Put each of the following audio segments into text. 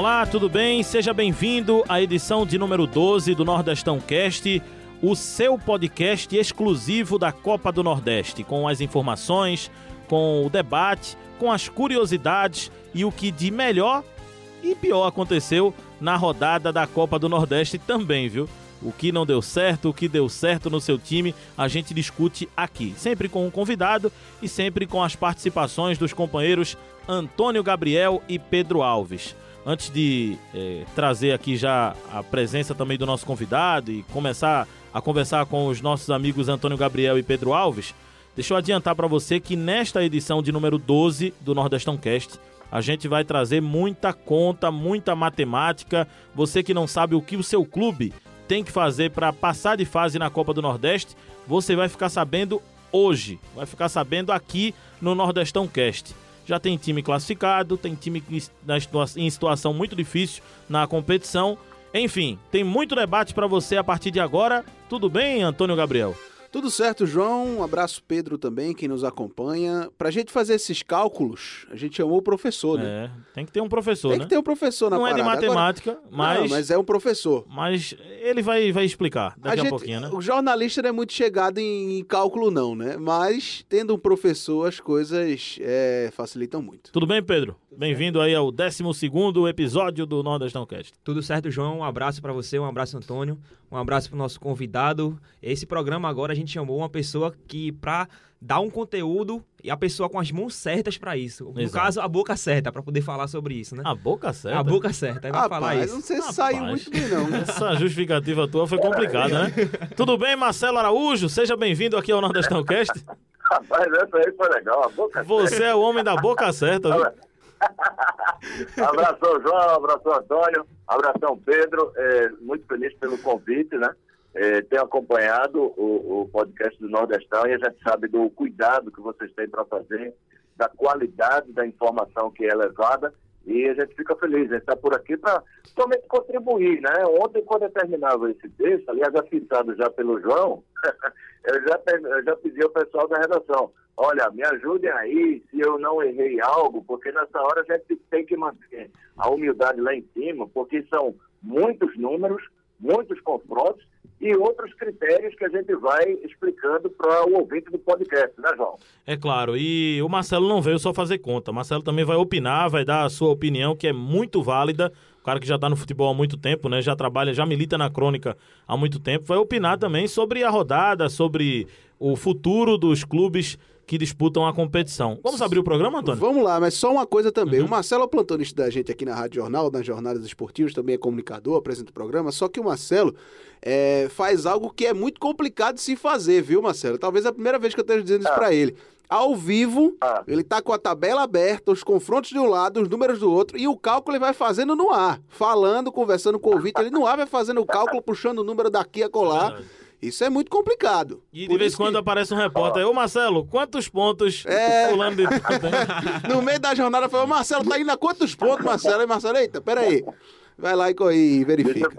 Olá, tudo bem? Seja bem-vindo à edição de número 12 do Nordestão Cast, o seu podcast exclusivo da Copa do Nordeste, com as informações, com o debate, com as curiosidades e o que de melhor e pior aconteceu na rodada da Copa do Nordeste também, viu? O que não deu certo, o que deu certo no seu time, a gente discute aqui. Sempre com um convidado e sempre com as participações dos companheiros Antônio Gabriel e Pedro Alves. Antes de eh, trazer aqui já a presença também do nosso convidado e começar a conversar com os nossos amigos Antônio Gabriel e Pedro Alves, deixa eu adiantar para você que nesta edição de número 12 do Nordestão Cast, a gente vai trazer muita conta, muita matemática. Você que não sabe o que o seu clube tem que fazer para passar de fase na Copa do Nordeste, você vai ficar sabendo hoje. Vai ficar sabendo aqui no Nordestão Cast. Já tem time classificado, tem time em situação muito difícil na competição. Enfim, tem muito debate para você a partir de agora. Tudo bem, Antônio Gabriel? Tudo certo, João. Um abraço, Pedro, também, quem nos acompanha. Pra gente fazer esses cálculos, a gente chamou o professor, né? É, tem que ter um professor, tem né? Tem que ter um professor na Não parada. é de matemática, Agora, mas... Não, mas é um professor. Mas ele vai, vai explicar daqui a, a, gente, pouquinho, né? O jornalista não é muito chegado em, em, cálculo, não, né? Mas, tendo um professor, as coisas é, facilitam muito. Tudo bem, Pedro? Bem-vindo aí ao 12 episódio do Nordestão Cast. Tudo certo, João. Um abraço para você, um abraço, Antônio. Um abraço pro nosso convidado. Esse programa agora a gente chamou uma pessoa que, pra dar um conteúdo, e a pessoa com as mãos certas para isso. No Exato. caso, a boca certa, para poder falar sobre isso, né? A boca certa? A boca certa, vai Rapaz, falar isso. não sei se Rapaz. saiu muito bem, não. Essa justificativa tua foi complicada, né? Tudo bem, Marcelo Araújo? Seja bem-vindo aqui ao Nordestão Cast. Rapaz, essa aí foi legal. A boca Você é o homem da boca certa, viu? abração, João, abração, Antônio, abração, Pedro. É, muito feliz pelo convite, né? É, tenho acompanhado o, o podcast do Nordestão e a gente sabe do cuidado que vocês têm para fazer, da qualidade da informação que é levada e a gente fica feliz. A gente está por aqui para somente contribuir, né? Ontem, quando eu terminava esse texto, aliás, citado já pelo João, eu, já, eu já pedi ao pessoal da redação, olha, me ajudem aí se eu não errei algo, porque nessa hora a gente tem que manter a humildade lá em cima, porque são muitos números, muitos confrontos e outros critérios que a gente vai explicando para o ouvinte do podcast, né, João? É claro, e o Marcelo não veio só fazer conta. O Marcelo também vai opinar, vai dar a sua opinião, que é muito válida. O cara que já está no futebol há muito tempo, né? Já trabalha, já milita na crônica há muito tempo. Vai opinar também sobre a rodada, sobre o futuro dos clubes que disputam a competição. Vamos abrir o programa, Antônio? Vamos lá, mas só uma coisa também. Uhum. O Marcelo é o plantonista da gente aqui na Rádio Jornal, nas jornadas esportivas, também é comunicador, apresenta o programa, só que o Marcelo é, faz algo que é muito complicado de se fazer, viu, Marcelo? Talvez é a primeira vez que eu esteja dizendo isso Ah. pra ele. Ao vivo, Ah. ele tá com a tabela aberta, os confrontos de um lado, os números do outro, e o cálculo ele vai fazendo no ar. Falando, conversando com o ouvinte, ele no ar vai fazendo o cálculo, puxando o número daqui a colar. Isso é muito complicado. E de vez em quando que- aparece um repórter. Ô Marcelo, quantos pontos É. fulano de? No meio da jornada, falou, Marcelo, tá indo a quantos pontos, Marcelo? Aí, Marcelo, eita, peraí. Vai lá e, e verifica.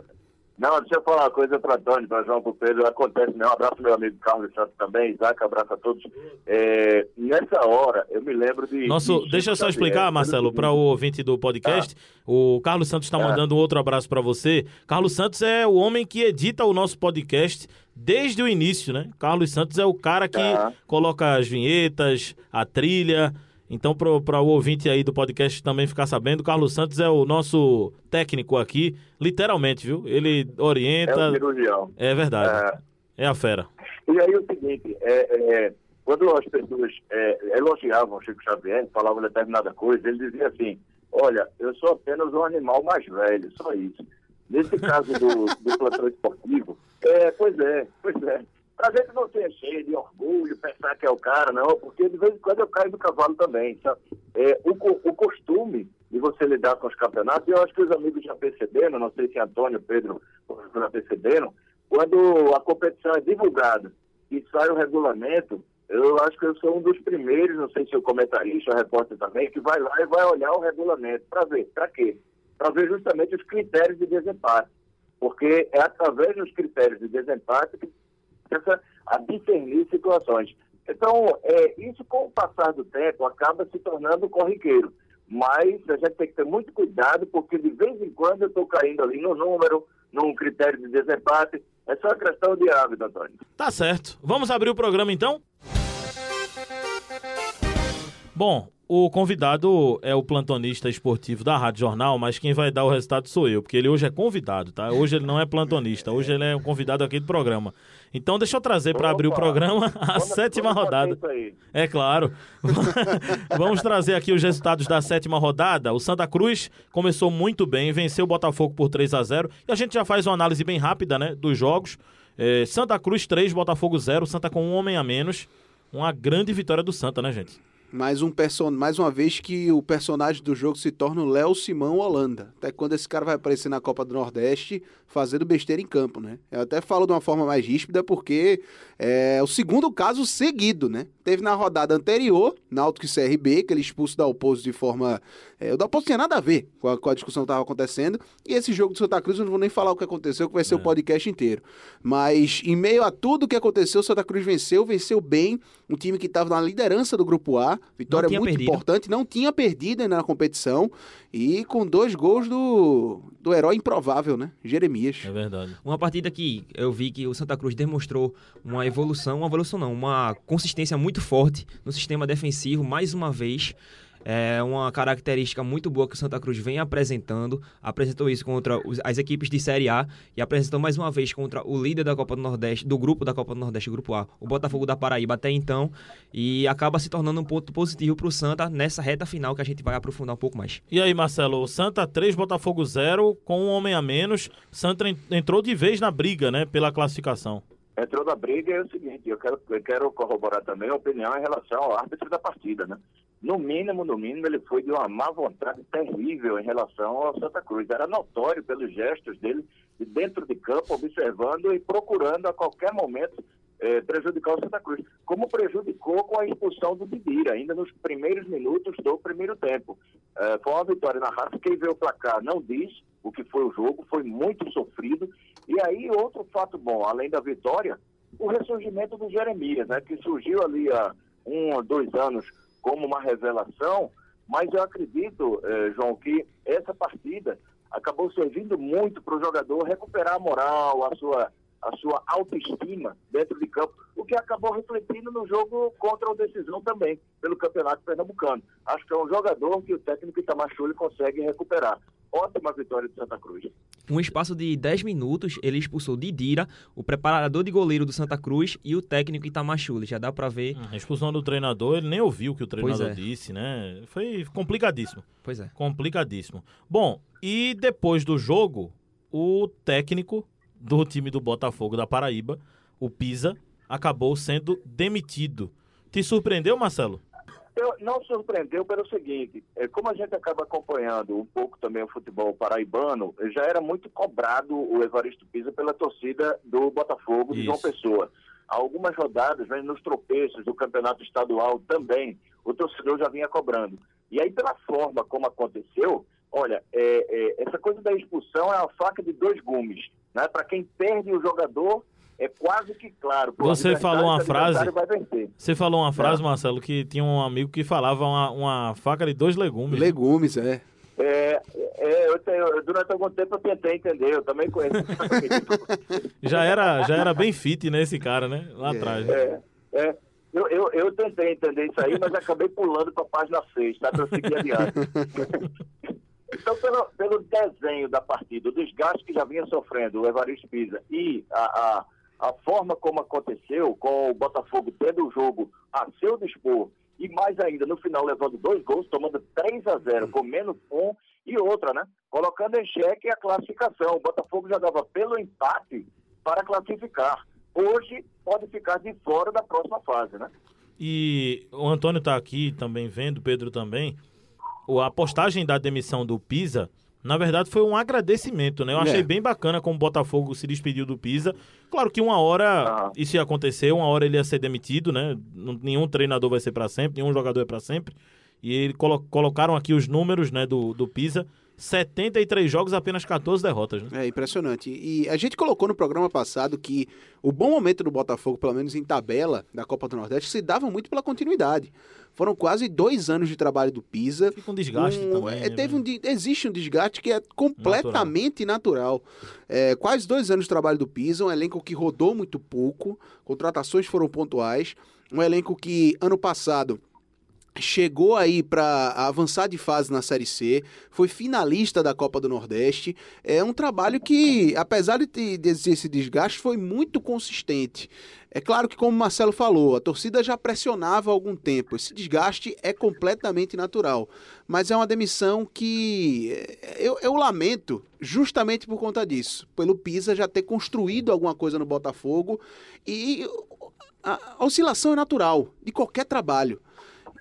Não, deixa eu falar uma coisa para Antônio, para João, Pedro. Acontece, né? Um abraço meu amigo Carlos Santos também, Isaac, abraço a todos. É, nessa hora, eu me lembro de. Nosso, de deixa eu só explicar, Xavier, Marcelo, para o ouvinte do podcast. O Carlos Santos está Ah. mandando outro abraço para você. Carlos Santos é o homem que edita o nosso podcast desde o início, né? Carlos Santos é o cara que Ah. coloca as vinhetas, a trilha. Então, para o ouvinte aí do podcast também ficar sabendo, Carlos Santos é o nosso técnico aqui, literalmente, viu? Ele É orienta. o cirurgião. É verdade. É a fera. E aí o seguinte, é, é, quando as pessoas é, elogiavam o Chico Xavier, falavam determinada coisa, ele dizia assim, olha, eu sou apenas um animal mais velho, só isso. Nesse caso do, do plantão esportivo, é, pois é, pois é. Pra gente não ser cheio de orgulho, pensar que é o cara, não, porque de vez em quando eu caio do cavalo também. Sabe? É, o, o costume de você lidar com os campeonatos, eu acho que os amigos já perceberam, não sei se Antônio, Pedro já perceberam, quando a competição é divulgada e sai o regulamento, eu acho que eu sou um dos primeiros, não sei se o comentarista, o repórter também, que vai lá e vai olhar o regulamento para ver. Para quê? Para ver justamente os critérios de desempate. Porque é através dos critérios de desempate que começa a discernir situações. Então, é, isso com o passar do tempo acaba se tornando corriqueiro. mas a gente tem que ter muito cuidado, porque de vez em quando eu estou caindo ali no número, num critério de desempate. É só questão de hábito, Antônio. Tá certo. Vamos abrir o programa então? Bom, o convidado é o plantonista esportivo da Rádio Jornal, mas quem vai dar o resultado sou eu, porque ele hoje é convidado, tá? Hoje ele não é plantonista, hoje ele é um convidado aqui do programa. Então deixa eu trazer para abrir o programa a Vamos- sétima rodada. É claro. Vamos trazer aqui os resultados da sétima rodada. O Santa Cruz começou muito bem, venceu o Botafogo por 3 a 0 E a gente já faz uma análise bem rápida, né, dos jogos. É, Santa Cruz 3, Botafogo 0. Santa com um homem a menos. Uma grande vitória do Santa, né, gente? Mais, um person... Mais uma vez que o personagem do jogo se torna o Léo Simão Holanda. Até quando esse cara vai aparecer na Copa do Nordeste fazendo besteira em campo, né? Eu até falo de uma forma mais ríspida porque é o segundo caso seguido, né? Teve na rodada anterior, Náutico e CRB, que ele expulso da Oposto de forma... É, o da Oposto tinha nada a ver com a, com a discussão que estava acontecendo. E esse jogo do Santa Cruz, eu não vou nem falar o que aconteceu, que vai ser o podcast inteiro. Mas em meio a tudo que aconteceu, o Santa Cruz venceu, venceu bem. Um time que estava na liderança do Grupo A. Vitória muito perdido. importante, não tinha perdido ainda na competição. E com dois gols do, do herói improvável, né? Jeremias. É verdade. Uma partida que eu vi que o Santa Cruz demonstrou uma evolução, uma evolução não, uma consistência muito forte no sistema defensivo, mais uma vez. É uma característica muito boa que o Santa Cruz vem apresentando. Apresentou isso contra as equipes de Série A e apresentou mais uma vez contra o líder da Copa do Nordeste, do grupo da Copa do Nordeste, Grupo A, o Botafogo da Paraíba até então. E acaba se tornando um ponto positivo para o Santa nessa reta final que a gente vai aprofundar um pouco mais. E aí, Marcelo, Santa 3, Botafogo 0, com um homem a menos. Santa en- entrou de vez na briga, né, pela classificação. Entrou na briga é o seguinte, eu quero, eu quero corroborar também a opinião em relação ao árbitro da partida, né? No mínimo, no mínimo, ele foi de uma má vontade terrível em relação ao Santa Cruz. Era notório pelos gestos dele de dentro de campo, observando e procurando a qualquer momento eh, prejudicar o Santa Cruz. Como prejudicou com a expulsão do Didira, ainda nos primeiros minutos do primeiro tempo. Eh, foi uma vitória na raça, quem vê o placar não diz o que foi o jogo, foi muito sofrido. E aí, outro fato bom, além da vitória, o ressurgimento do Jeremias, né, que surgiu ali há um ou dois anos como uma revelação, mas eu acredito, eh, João, que essa partida acabou servindo muito para o jogador recuperar a moral, a sua, a sua autoestima dentro de campo, o que acabou refletindo no jogo contra o Decisão também, pelo Campeonato Pernambucano. Acho que é um jogador que o técnico Itamar Schulli consegue recuperar. Ótima vitória de Santa Cruz. Um espaço de 10 minutos, ele expulsou Didira, o preparador de goleiro do Santa Cruz e o técnico Itamachule. Já dá pra ver. A expulsão do treinador, ele nem ouviu o que o treinador é. disse, né? Foi complicadíssimo. Pois é. Complicadíssimo. Bom, e depois do jogo, o técnico do time do Botafogo da Paraíba, o Pisa, acabou sendo demitido. Te surpreendeu, Marcelo? Eu, não surpreendeu pelo seguinte, é, como a gente acaba acompanhando um pouco também o futebol paraibano, já era muito cobrado o Evaristo Pisa pela torcida do Botafogo de Isso. João Pessoa. Há algumas rodadas, vem nos tropeços do campeonato estadual também, o torcedor já vinha cobrando. E aí, pela forma como aconteceu, olha, é, é, essa coisa da expulsão é uma faca de dois gumes. Né? Para quem perde o jogador, é quase que claro. Você falou uma adversário frase- Vai vencer. Você falou uma frase, Marcelo, que tinha um amigo que falava uma, uma faca de dois legumes. Legumes, é. É, é, eu tenho, durante algum tempo eu tentei entender, eu também conheço. Já era, já era bem fit nesse cara, né? Lá É. atrás. né? é, é, eu, eu, eu tentei entender isso aí, mas acabei pulando para a página 6, tá? Para eu seguir adiante. Então, pelo, pelo desenho da partida, o desgaste que já vinha sofrendo o Evaristo Pisa e a, a, a forma como aconteceu, com o Botafogo tendo o jogo a seu dispor, e mais ainda, no final, levando dois gols, tomando 3 a 0 com menos um, e outra, né? Colocando em xeque a classificação. O Botafogo jogava pelo empate para classificar. Hoje pode ficar de fora da próxima fase, né? E o Antônio tá aqui também vendo, o Pedro também. A postagem da demissão do Pisa, na verdade, foi um agradecimento, né? Eu achei É. bem bacana como o Botafogo se despediu do Pisa. Claro que uma hora Ah. isso ia acontecer, uma hora ele ia ser demitido, né? Nenhum treinador vai ser para sempre, nenhum jogador é para sempre. E ele colo colocaram aqui os números né, do, do Pisa. 73 jogos, apenas 14 derrotas. Né? É impressionante. E a gente colocou no programa passado que o bom momento do Botafogo, pelo menos em tabela da Copa do Nordeste, se dava muito pela continuidade. Foram quase dois anos de trabalho do Pisa. Fica um desgaste um, também. é, né, teve um, existe um desgaste que é completamente natural. É, quase dois anos de trabalho do Pisa, um elenco que rodou muito pouco, contratações foram pontuais, um elenco que ano passado chegou aí para avançar de fase na Série C, foi finalista da Copa do Nordeste. É um trabalho que, apesar de desse esse desgaste, foi muito consistente. É claro que, como o Marcelo falou, a torcida já pressionava há algum tempo. Esse desgaste é completamente natural. Mas é uma demissão que eh, eu, eu lamento justamente por conta disso. Pelo Pisa já ter construído alguma coisa no Botafogo. E a, a oscilação é natural de qualquer trabalho.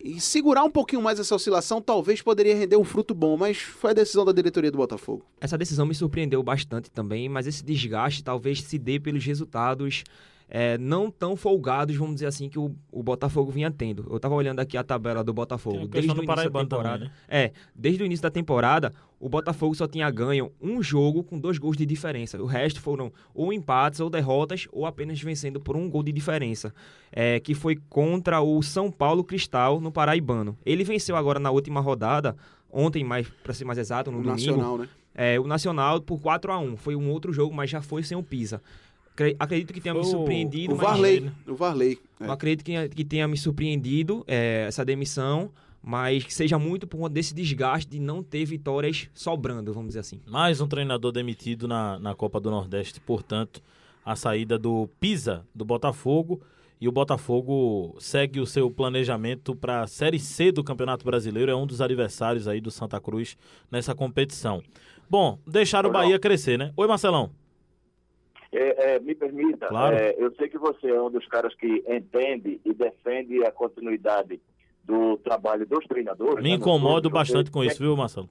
E segurar um pouquinho mais essa oscilação talvez poderia render um fruto bom, mas foi a decisão da diretoria do Botafogo. Essa decisão me surpreendeu bastante também, mas esse desgaste talvez se dê pelos resultados é, não tão folgados, vamos dizer assim, que o, o Botafogo vinha tendo. Eu tava olhando aqui a tabela do Botafogo. Desde o início da temporada. também, né? É, desde o início da temporada, o Botafogo só tinha ganho um jogo com dois gols de diferença. O resto foram ou empates ou derrotas, ou apenas vencendo por um gol de diferença, é, que foi contra o São Paulo Cristal no Paraibano. Ele venceu agora na última rodada, ontem, mais para ser mais exato, no O domingo, Nacional, né? é, o Nacional por 4 a 1 Foi um outro jogo, mas já foi sem o Pisa. Acre- Acredito que tenha Foi me surpreendido. O mas- Varley, né? o Varley. é. eu acredito que, que tenha me surpreendido é, essa demissão, mas que seja muito por conta desse desgaste de não ter vitórias sobrando, vamos dizer assim. Mais um treinador demitido na, na Copa do Nordeste, portanto, a saída do Pisa, do Botafogo. E o Botafogo segue o seu planejamento para a Série C do Campeonato Brasileiro. É um dos adversários aí do Santa Cruz nessa competição. Bom, deixaram o. Bahia crescer, né? Oi, Marcelão. É, é, me permita, Claro. é, eu sei que você é um dos caras que entende e defende a continuidade do trabalho dos treinadores. Me né, incomodo clube, bastante com isso, viu, Marcelo?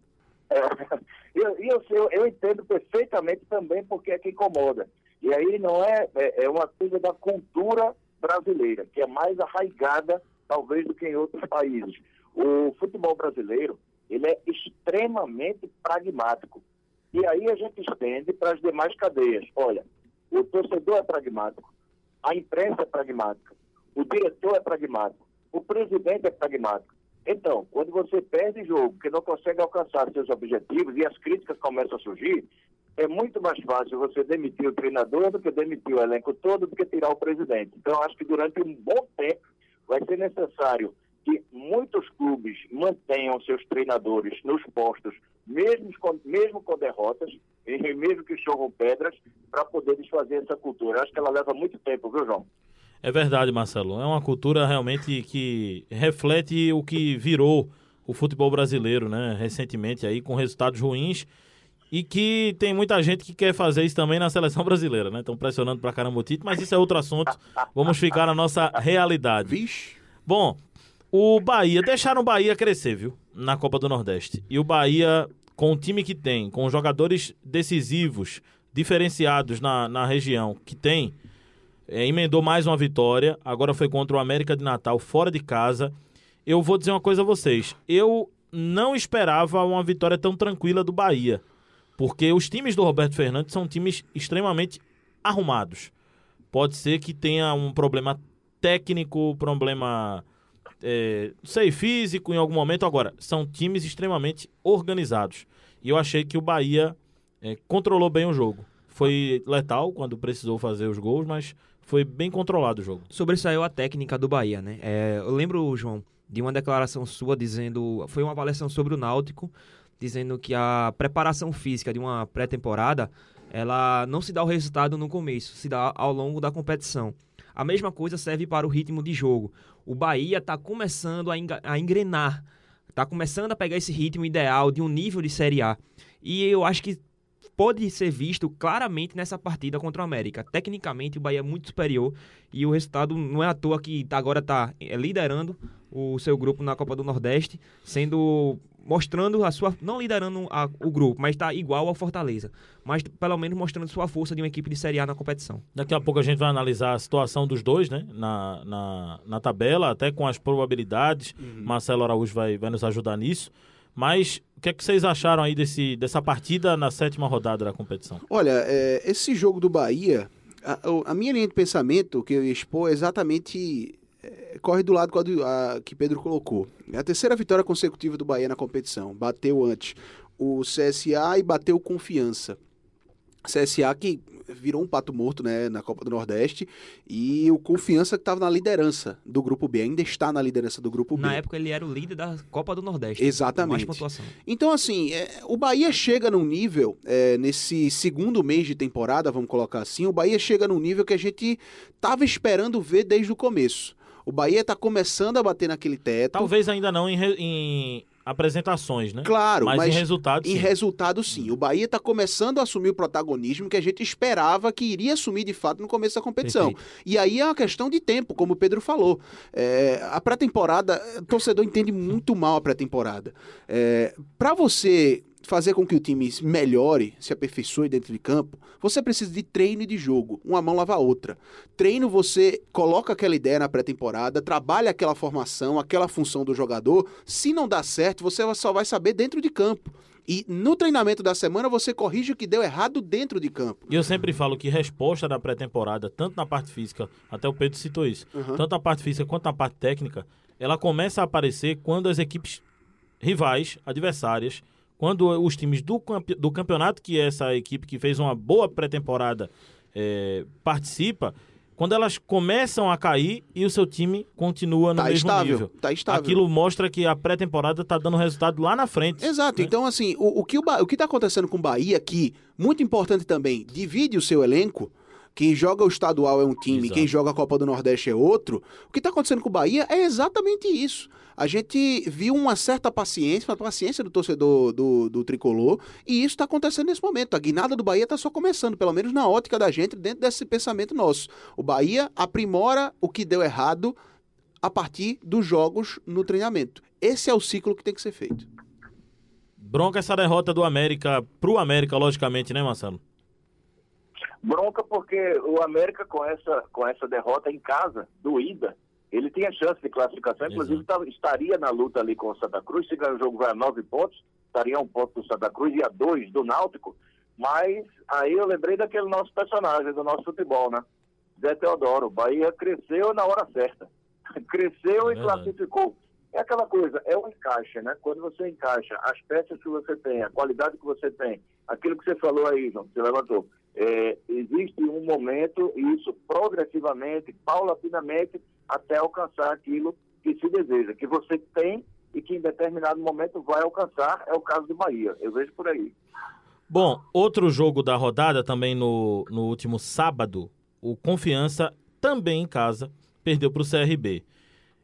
É, eu, eu, eu, eu entendo perfeitamente também porque é que incomoda. E aí não é, é, é uma coisa da cultura brasileira, que é mais arraigada, talvez, do que em outros países. O futebol brasileiro, ele é extremamente pragmático. E aí a gente estende para as demais cadeias. Olha, o torcedor é pragmático, a imprensa é pragmática, o diretor é pragmático, o presidente é pragmático. Então, quando você perde jogo, que não consegue alcançar seus objetivos e as críticas começam a surgir, é muito mais fácil você demitir o treinador do que demitir o elenco todo, do que tirar o presidente. Então, acho que durante um bom tempo vai ser necessário que muitos clubes mantenham seus treinadores nos postos, mesmo com, mesmo com derrotas, mesmo que chovam pedras, para poder desfazer essa cultura. Acho que ela leva muito tempo, viu, João? É verdade, Marcelo. É uma cultura realmente que reflete o que virou o futebol brasileiro, né? Recentemente aí, com resultados ruins. E que tem muita gente que quer fazer isso também na seleção brasileira, né? Estão pressionando pra caramba o Tite, mas isso é outro assunto. Vamos ficar na nossa realidade. Vixe. Bom, o Bahia, deixaram o Bahia crescer, viu? Na Copa do Nordeste. E o Bahia, com o time que tem, com jogadores decisivos, diferenciados na, na região que tem, é, emendou mais uma vitória. Agora foi contra o América de Natal, fora de casa. Eu vou dizer uma coisa a vocês. Eu não esperava uma vitória tão tranquila do Bahia. Porque os times do Roberto Fernandes são times extremamente arrumados. Pode ser que tenha um problema técnico, problema, é, sei, físico em algum momento. Agora, são times extremamente organizados. E eu achei que o Bahia é, controlou bem o jogo. Foi letal quando precisou fazer os gols, mas foi bem controlado o jogo. Sobressaiu a técnica do Bahia, né? É, eu lembro, João, de uma declaração sua dizendo. Foi uma avaliação sobre o Náutico, dizendo que a preparação física de uma pré-temporada ela não se dá o resultado no começo, se dá ao longo da competição. A mesma coisa serve para o ritmo de jogo. O Bahia está começando a, engrenar, está começando a pegar esse ritmo ideal de um nível de Série A. E eu acho que pode ser visto claramente nessa partida contra o América. Tecnicamente, o Bahia é muito superior e o resultado não é à toa que agora está é, liderando o seu grupo na Copa do Nordeste, sendo mostrando a sua. Não liderando a, o grupo, mas está igual ao Fortaleza. Mas pelo menos mostrando sua força de uma equipe de Série A na competição. Daqui a pouco a gente vai analisar a situação dos dois, né? Na, na, na tabela, até com as probabilidades. Uhum. Marcelo Araújo vai, vai nos ajudar nisso. Mas o que é que vocês acharam aí desse, dessa partida na sétima rodada da competição? Olha, é, esse jogo do Bahia, a, a, minha linha de pensamento que eu ia expor é exatamente corre do lado a, que Pedro colocou. É a terceira vitória consecutiva do Bahia na competição. Bateu antes o CSA e bateu Confiança. CSA que virou um pato morto né, na Copa do Nordeste e o Confiança que estava na liderança do Grupo B, ainda está na liderança do Grupo B. Na época ele era o líder da Copa do Nordeste. Exatamente. Mais pontuação. Então assim, é, o Bahia chega num nível, é, nesse segundo mês de temporada, vamos colocar assim, o Bahia chega num nível que a gente estava esperando ver desde o começo. O Bahia está começando a bater naquele teto. Talvez ainda não em, em apresentações, né? Claro, mas, mas em resultado sim. Em resultado sim. O Bahia está começando a assumir o protagonismo que a gente esperava que iria assumir de fato no começo da competição. Perfeito. E aí é uma questão de tempo, como o Pedro falou. É, a pré-temporada, o torcedor entende muito mal a pré-temporada. É, Para você fazer com que o time melhore, se aperfeiçoe dentro de campo, você precisa de treino e de jogo. Uma mão lava a outra. Treino, você coloca aquela ideia na pré-temporada, trabalha aquela formação, aquela função do jogador. Se não dá certo, você só vai saber dentro de campo. E no treinamento da semana você corrige o que deu errado dentro de campo. E eu sempre falo que resposta da pré-temporada, tanto na parte física, até o Pedro citou isso, uhum. tanto na parte física quanto na parte técnica, ela começa a aparecer quando as equipes rivais, adversárias, quando os times do, do campeonato, que é essa equipe que fez uma boa pré-temporada, é, participa, quando elas começam a cair e o seu time continua no tá mesmo estável, nível. Tá estável. Aquilo mostra que a pré-temporada está dando resultado lá na frente. Exato. Né? Então, assim, o, o que o, o que está acontecendo com o Bahia aqui, muito importante também, divide o seu elenco. Quem joga o estadual é um time, Exato. quem joga a Copa do Nordeste é outro. O que está acontecendo com o Bahia é exatamente isso a gente viu uma certa paciência, uma paciência do torcedor do, do tricolor, e isso está acontecendo nesse momento. A guinada do Bahia está só começando, pelo menos na ótica da gente, dentro desse pensamento nosso. O Bahia aprimora o que deu errado a partir dos jogos no treinamento. Esse é o ciclo que tem que ser feito. Bronca essa derrota do América pro América, logicamente, né, Marcelo? Bronca porque o América com essa, com essa derrota em casa, doída, ele tinha chance de classificação, inclusive tá, estaria na luta ali com o Santa Cruz. Se ganhar o jogo vai a nove pontos, estaria um ponto do Santa Cruz e a dois do Náutico. Mas aí eu lembrei daquele nosso personagem do nosso futebol, né? Zé Teodoro. Bahia cresceu na hora certa. cresceu é e classificou. É aquela coisa, é um encaixe, né? Quando você encaixa as peças que você tem, a qualidade que você tem, aquilo que você falou aí, João, que você levantou, é, existe um momento, e isso progressivamente, paulatinamente, até alcançar aquilo que se deseja, que você tem e que em determinado momento vai alcançar, é o caso do Bahia. Eu vejo por aí. Bom, outro jogo da rodada também no, no último sábado, o Confiança também em casa perdeu para o CRB.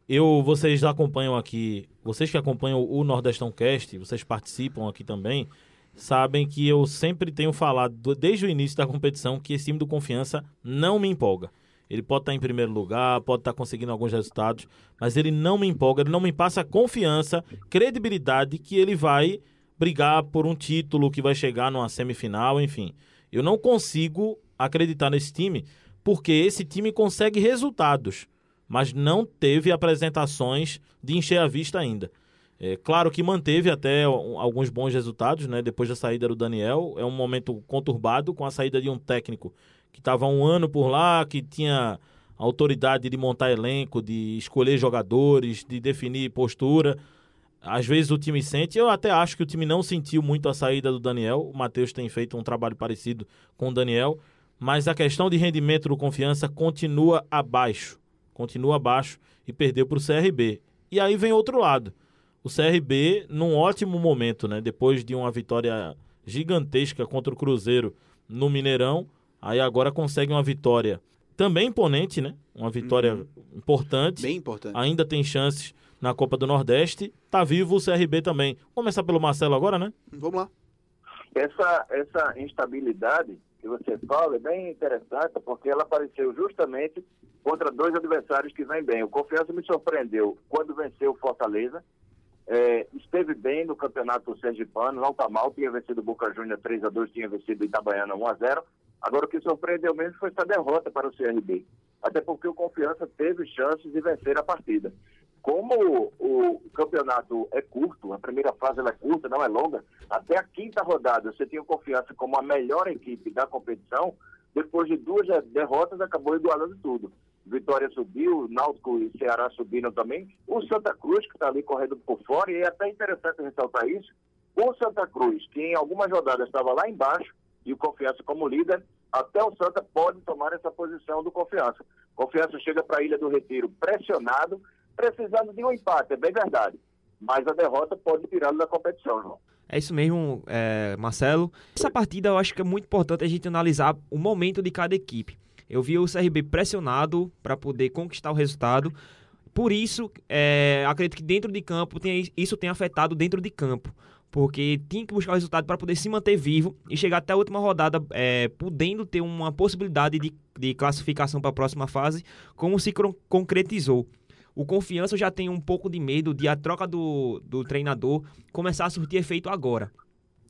Eu, vocês acompanham aqui, vocês que acompanham o Nordestão Cast, vocês participam aqui também, sabem que eu sempre tenho falado desde o início da competição que esse time do Confiança não me empolga. Ele pode estar em primeiro lugar, pode estar conseguindo alguns resultados, mas ele não me empolga, ele não me passa confiança, credibilidade que ele vai brigar por um título, que vai chegar numa semifinal, enfim. Eu não consigo acreditar nesse time, porque esse time consegue resultados, mas não teve apresentações de encher a vista ainda. É, claro que manteve até alguns bons resultados, né? Depois da saída do Daniel, é um momento conturbado com a saída de um técnico que estava um ano por lá, que tinha autoridade de montar elenco, de escolher jogadores, de definir postura. Às vezes o time sente, eu até acho que o time não sentiu muito a saída do Daniel. O Matheus tem feito um trabalho parecido com o Daniel, mas a questão de rendimento do confiança continua abaixo. Continua abaixo e perdeu para o CRB. E aí vem outro lado. O CRB, num ótimo momento, né? Depois de uma vitória gigantesca contra o Cruzeiro no Mineirão, Aí agora consegue uma vitória também imponente, né? Uma vitória uhum. importante. Bem importante. Ainda tem chances na Copa do Nordeste. Tá vivo o CRB também. Vamos começar pelo Marcelo agora, né? Vamos lá. Essa, essa instabilidade que você fala é bem interessante, porque ela apareceu justamente contra dois adversários que vêm bem. O Confiança me surpreendeu quando venceu o Fortaleza, é, esteve bem no campeonato sergipano, não está mal, tinha vencido o Boca Juniors 3 a 2 tinha vencido o Itabaiana 1 a 0 Agora, o que surpreendeu mesmo foi essa derrota para o CRB. Até porque o Confiança teve chances de vencer a partida. Como o, campeonato é curto, a primeira fase é curta, não é longa, até a quinta rodada você tinha Confiança como a melhor equipe da competição, depois de duas derrotas acabou igualando tudo. Vitória subiu, Náutico e Ceará subiram também. O Santa Cruz, que está ali correndo por fora, e é até interessante ressaltar isso, o Santa Cruz, que em algumas rodadas estava lá embaixo, e o Confiança como líder, até o Santa pode tomar essa posição do Confiança. Confiança chega para a Ilha do Retiro pressionado, precisando de um empate, é bem verdade. Mas a derrota pode tirá-lo da competição, João. É isso mesmo, é, Marcelo. Essa partida eu acho que é muito importante a gente analisar o momento de cada equipe. Eu vi o CRB pressionado para poder conquistar o resultado. Por isso, é, acredito que dentro de campo tem, isso tem afetado dentro de campo porque tinha que buscar o resultado para poder se manter vivo e chegar até a última rodada é, podendo ter uma possibilidade de, de classificação para a próxima fase, como se concretizou. O Confiança já tem um pouco de medo de a troca do, do treinador começar a surtir efeito agora.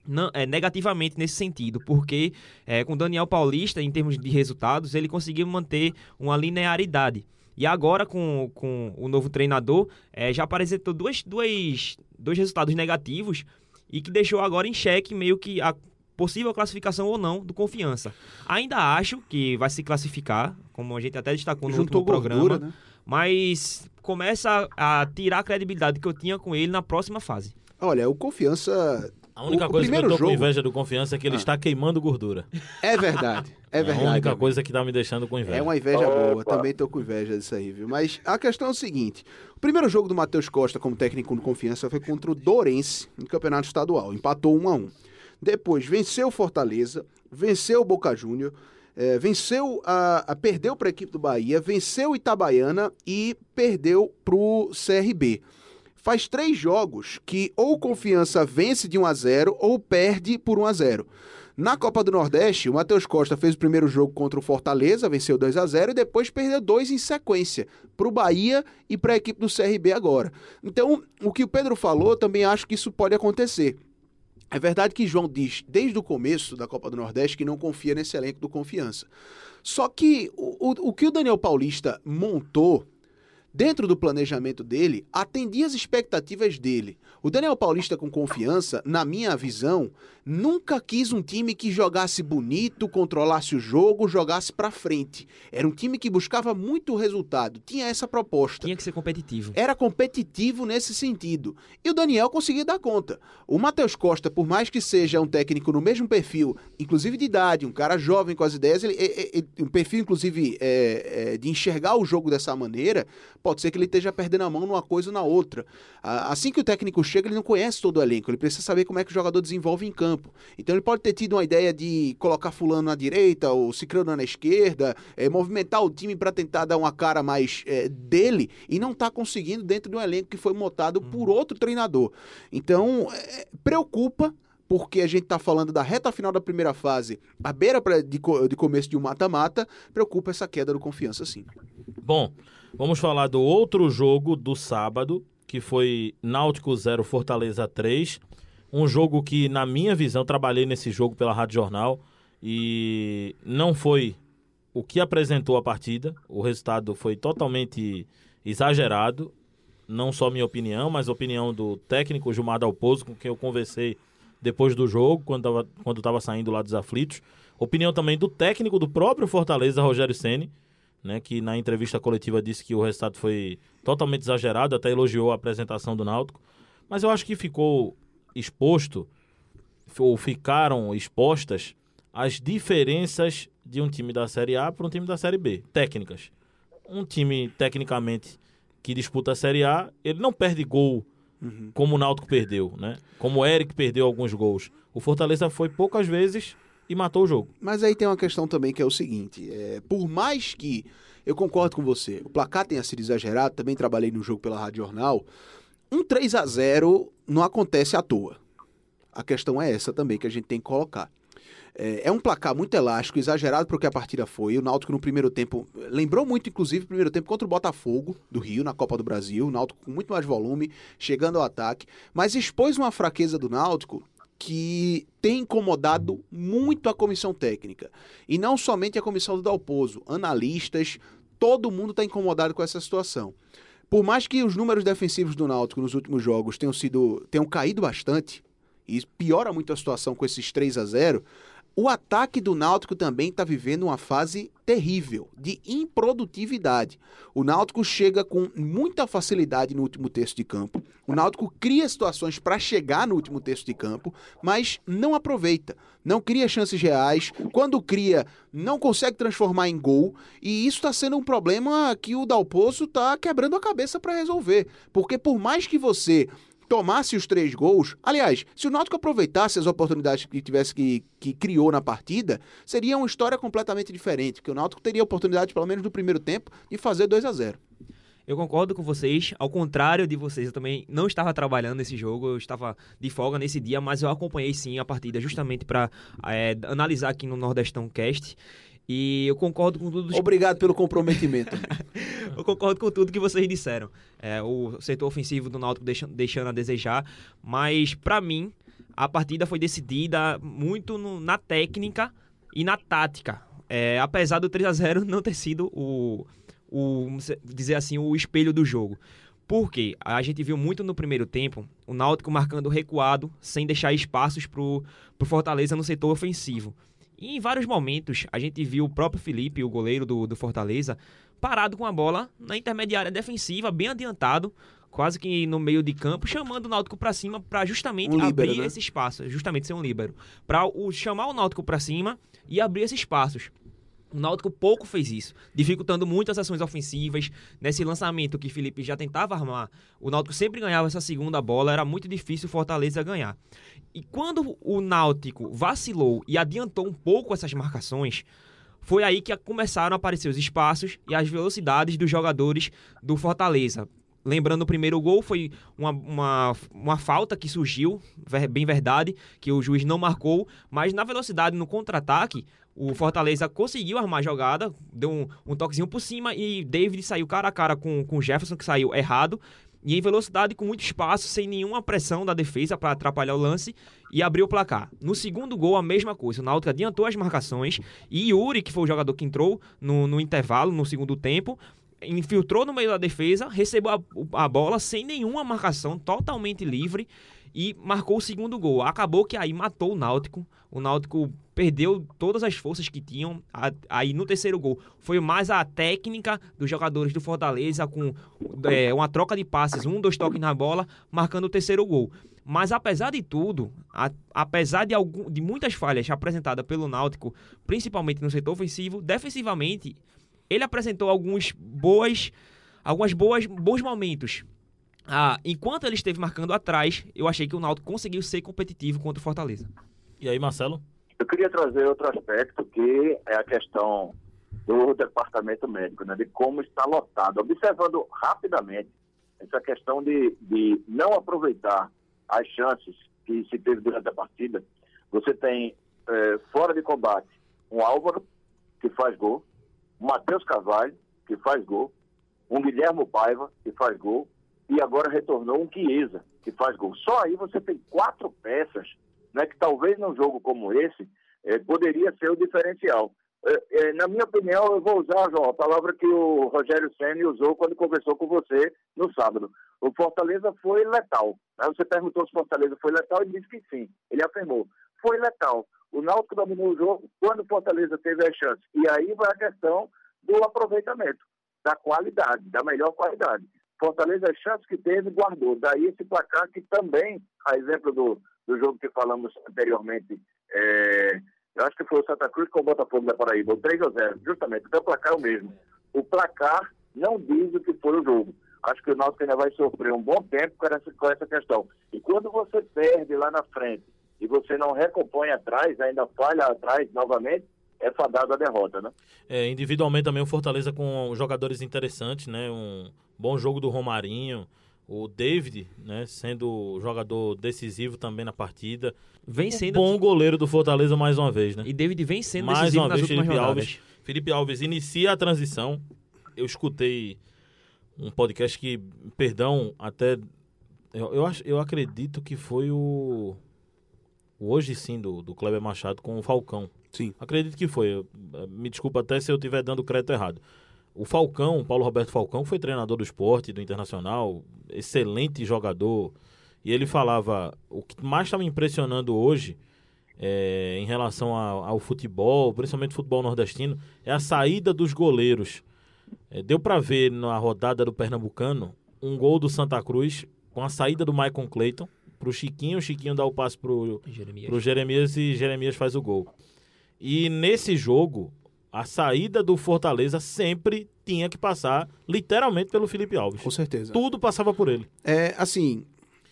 Não, é, negativamente nesse sentido, porque é, com Daniel Paulista, em termos de resultados, ele conseguiu manter uma linearidade. E agora, com, com o novo treinador, é, já apresentou dois, dois, dois resultados negativos e que deixou agora em xeque meio que a possível classificação ou não do Confiança. Ainda acho que vai se classificar, como a gente até destacou no Juntou último gordura, programa, né? mas começa a tirar a credibilidade que eu tinha com ele na próxima fase. Olha, o Confiança a única o, coisa o que eu tô jogo... com inveja do Confiança é que ele ah. está queimando gordura. É verdade, é verdade. É a única amigo. coisa que tá me deixando com inveja. É uma inveja Opa. boa, também tô com inveja disso aí, viu? Mas a questão é o seguinte, o primeiro jogo do Matheus Costa como técnico do Confiança foi contra o Dorense, no Campeonato Estadual, empatou 1 a 1 Depois venceu o Fortaleza, venceu o Boca Júnior, é, venceu a, a perdeu para a equipe do Bahia, venceu o Itabaiana e perdeu para o CRB faz três jogos que ou Confiança vence de 1 a 0 ou perde por 1 a 0. Na Copa do Nordeste, o Matheus Costa fez o primeiro jogo contra o Fortaleza, venceu 2 a 0 e depois perdeu dois em sequência para o Bahia e para a equipe do CRB agora. Então, o que o Pedro falou, também acho que isso pode acontecer. É verdade que João diz desde o começo da Copa do Nordeste que não confia nesse elenco do Confiança. Só que o, o, o que o Daniel Paulista montou dentro do planejamento dele, atendia as expectativas dele. O Daniel Paulista, com confiança, na minha visão, nunca quis um time que jogasse bonito, controlasse o jogo, jogasse para frente. Era um time que buscava muito resultado, tinha essa proposta. Tinha que ser competitivo. Era competitivo nesse sentido. E o Daniel conseguia dar conta. O Matheus Costa, por mais que seja um técnico no mesmo perfil, inclusive de idade, um cara jovem com as ideias, ele, ele, ele um perfil, inclusive, é, é, de enxergar o jogo dessa maneira, pode ser que ele esteja perdendo a mão numa coisa ou na outra. Assim que o técnico chega, ele não conhece todo o elenco, ele precisa saber como é que o jogador desenvolve em campo campo. Então ele pode ter tido uma ideia de colocar fulano na direita ou Cicrano na esquerda, é, movimentar o time para tentar dar uma cara mais é, dele e não está conseguindo dentro de um elenco que foi montado uhum. por outro treinador. Então é, preocupa porque a gente está falando da reta final da primeira fase, a beira pra, de, de começo de um mata-mata, preocupa essa queda do confiança, sim. Bom, vamos falar do outro jogo do sábado, que foi Náutico 0, Fortaleza 3. Um jogo que, na minha visão, trabalhei nesse jogo pela Rádio Jornal e não foi o que apresentou a partida. O resultado foi totalmente exagerado. Não só minha opinião, mas a opinião do técnico Gilmar Dalpozo, com quem eu conversei depois do jogo, quando estava saindo lá dos aflitos. Opinião também do técnico do próprio Fortaleza, Rogério Ceni, né, que na entrevista coletiva disse que o resultado foi totalmente exagerado, até elogiou a apresentação do Náutico. Mas eu acho que ficou exposto ou ficaram expostas as diferenças de um time da Série A para um time da Série B, técnicas. Um time tecnicamente que disputa a Série A, ele não perde gol uhum. como o Náutico perdeu, né? Como o Eric perdeu alguns gols. O Fortaleza foi poucas vezes e matou o jogo. Mas aí tem uma questão também que é o seguinte: é, por mais que eu concordo com você, o placar tenha sido exagerado, também trabalhei no jogo pela Rádio Jornal um 3 a 0 não acontece à toa. A questão é essa também que a gente tem que colocar. É, é um placar muito elástico, exagerado porque a partida foi. O Náutico no primeiro tempo lembrou muito, inclusive, o primeiro tempo contra o Botafogo do Rio na Copa do Brasil. O Náutico com muito mais volume, chegando ao ataque, mas expôs uma fraqueza do Náutico que tem incomodado muito a comissão técnica. E não somente a comissão do Dalpozo, analistas, todo mundo está incomodado com essa situação. Por mais que os números defensivos do Náutico nos últimos jogos tenham sido tenham caído bastante, e piora muito a situação com esses 3 a 0, o ataque do Náutico também está vivendo uma fase terrível de improdutividade. O Náutico chega com muita facilidade no último terço de campo. O Náutico cria situações para chegar no último terço de campo, mas não aproveita. Não cria chances reais. Quando cria, não consegue transformar em gol. E isso está sendo um problema que o Dalpozo está quebrando a cabeça para resolver. Porque por mais que você tomasse os três gols, aliás, se o Náutico aproveitasse as oportunidades que tivesse que, que criou na partida, seria uma história completamente diferente, que o Náutico teria oportunidade, pelo menos no primeiro tempo, de fazer 2 a 0 eu concordo com vocês, ao contrário de vocês, eu também não estava trabalhando nesse jogo, eu estava de folga nesse dia, mas eu acompanhei sim a partida justamente para é, analisar aqui no Nordestão Cast. E eu concordo com tudo. Obrigado pelo comprometimento. eu concordo com tudo que vocês disseram. É, o setor ofensivo do Náutico deixando, deixando a desejar, mas para mim a partida foi decidida muito no, na técnica e na tática. É, apesar do 3 a 0 não ter sido o, o dizer assim o espelho do jogo. Porque a gente viu muito no primeiro tempo o Náutico marcando recuado, sem deixar espaços para o Fortaleza no setor ofensivo. E em vários momentos a gente viu o próprio Felipe, o goleiro do, do Fortaleza, parado com a bola na intermediária defensiva, bem adiantado, quase que no meio de campo, chamando o Náutico para cima para justamente um abrir né? esse espaço, justamente ser um líbero, para chamar o Náutico para cima e abrir esses espaços. O Náutico pouco fez isso, dificultando muito as ações ofensivas. Nesse lançamento que Felipe já tentava armar, o Náutico sempre ganhava essa segunda bola, era muito difícil o Fortaleza ganhar. E quando o Náutico vacilou e adiantou um pouco essas marcações, foi aí que começaram a aparecer os espaços e as velocidades dos jogadores do Fortaleza. Lembrando, o primeiro gol foi uma, uma, uma falta que surgiu, bem verdade, que o juiz não marcou, mas na velocidade no contra-ataque, o Fortaleza conseguiu armar a jogada, deu um, um, toquezinho por cima e David saiu cara a cara com, com o Jefferson, que saiu errado, e em velocidade com muito espaço, sem nenhuma pressão da defesa para atrapalhar o lance e abriu o placar. No segundo gol, a mesma coisa. O Náutico adiantou as marcações e Yuri, que foi o jogador que entrou no, no intervalo, no segundo tempo, infiltrou no meio da defesa, recebeu a, a bola sem nenhuma marcação, totalmente livre e marcou o segundo gol. Acabou que aí matou o Náutico. O Náutico perdeu todas as forças que tinham. Aí no terceiro gol foi mais a técnica dos jogadores do Fortaleza com é, uma troca de passes, um, dois toques na bola, marcando o terceiro gol. Mas apesar de tudo, a, apesar de, algum, de muitas falhas apresentadas pelo Náutico, principalmente no setor ofensivo, defensivamente ele apresentou alguns boas, algumas boas, bons momentos. Ah, enquanto ele esteve marcando atrás, eu achei que o Náutico conseguiu ser competitivo contra o Fortaleza. E aí, Marcelo? Eu queria trazer outro aspecto que é a questão do departamento médico, né, de como está lotado. Observando rapidamente essa questão de, de não aproveitar as chances que se teve durante a partida, você tem é, fora de combate um Álvaro que faz gol, Matheus Carvalho, que faz gol, um Guilherme Paiva, que faz gol, e agora retornou um Chiesa, que faz gol. Só aí você tem quatro peças, né, que talvez num jogo como esse, eh, poderia ser o diferencial. Eh, eh, na minha opinião, eu vou usar, João, a palavra que o Rogério Senna usou quando conversou com você no sábado. O Fortaleza foi letal. Você perguntou se o Fortaleza foi letal e disse que sim. Ele afirmou. Foi letal. O Náutico dominou o jogo quando o Fortaleza teve a chance. E aí vai a questão do aproveitamento, da qualidade, da melhor qualidade. Fortaleza, a chance que teve, guardou. Daí esse placar que também, a exemplo do, do jogo que falamos anteriormente, é, eu acho que foi o Santa Cruz com o Botafogo da Paraíba, o 3 a 0 justamente, então o placar é o mesmo. O placar não diz o que foi o jogo. Acho que o Náutico ainda vai sofrer um bom tempo com essa, com essa questão. E quando você perde lá na frente e você não recompõe atrás, ainda falha atrás novamente, é fadado a derrota, né? É, individualmente também o Fortaleza com jogadores interessantes, né? Um bom jogo do Romarinho, O David, né, sendo jogador decisivo também na partida. Vem sendo. Bom goleiro do Fortaleza mais uma vez, né? E David vem sendo mais decisivo uma nas vez, Felipe rodadas. Alves. Felipe Alves inicia a transição. Eu escutei um podcast que, perdão, até. Eu, eu, acho, eu acredito que foi o. hoje sim, do, do Kleber Machado com o Falcão. Sim. Acredito que foi. Eh, Me desculpa até se eu estiver dando crédito errado. O Falcão, Paulo Roberto Falcão, foi treinador do esporte, do Internacional, excelente jogador. E ele falava: o que mais está me impressionando hoje é, em relação ao, ao futebol, principalmente futebol nordestino, é a saída dos goleiros. É, deu para ver na rodada do Pernambucano um gol do Santa Cruz com a saída do Maicon Clayton pro Chiquinho, o Chiquinho dá o passe pro, Jeremias. pro Jeremias e Jeremias faz o gol. E nesse jogo, a saída do Fortaleza sempre tinha que passar literalmente pelo Felipe Alves. Com certeza. Tudo passava por ele. É, assim...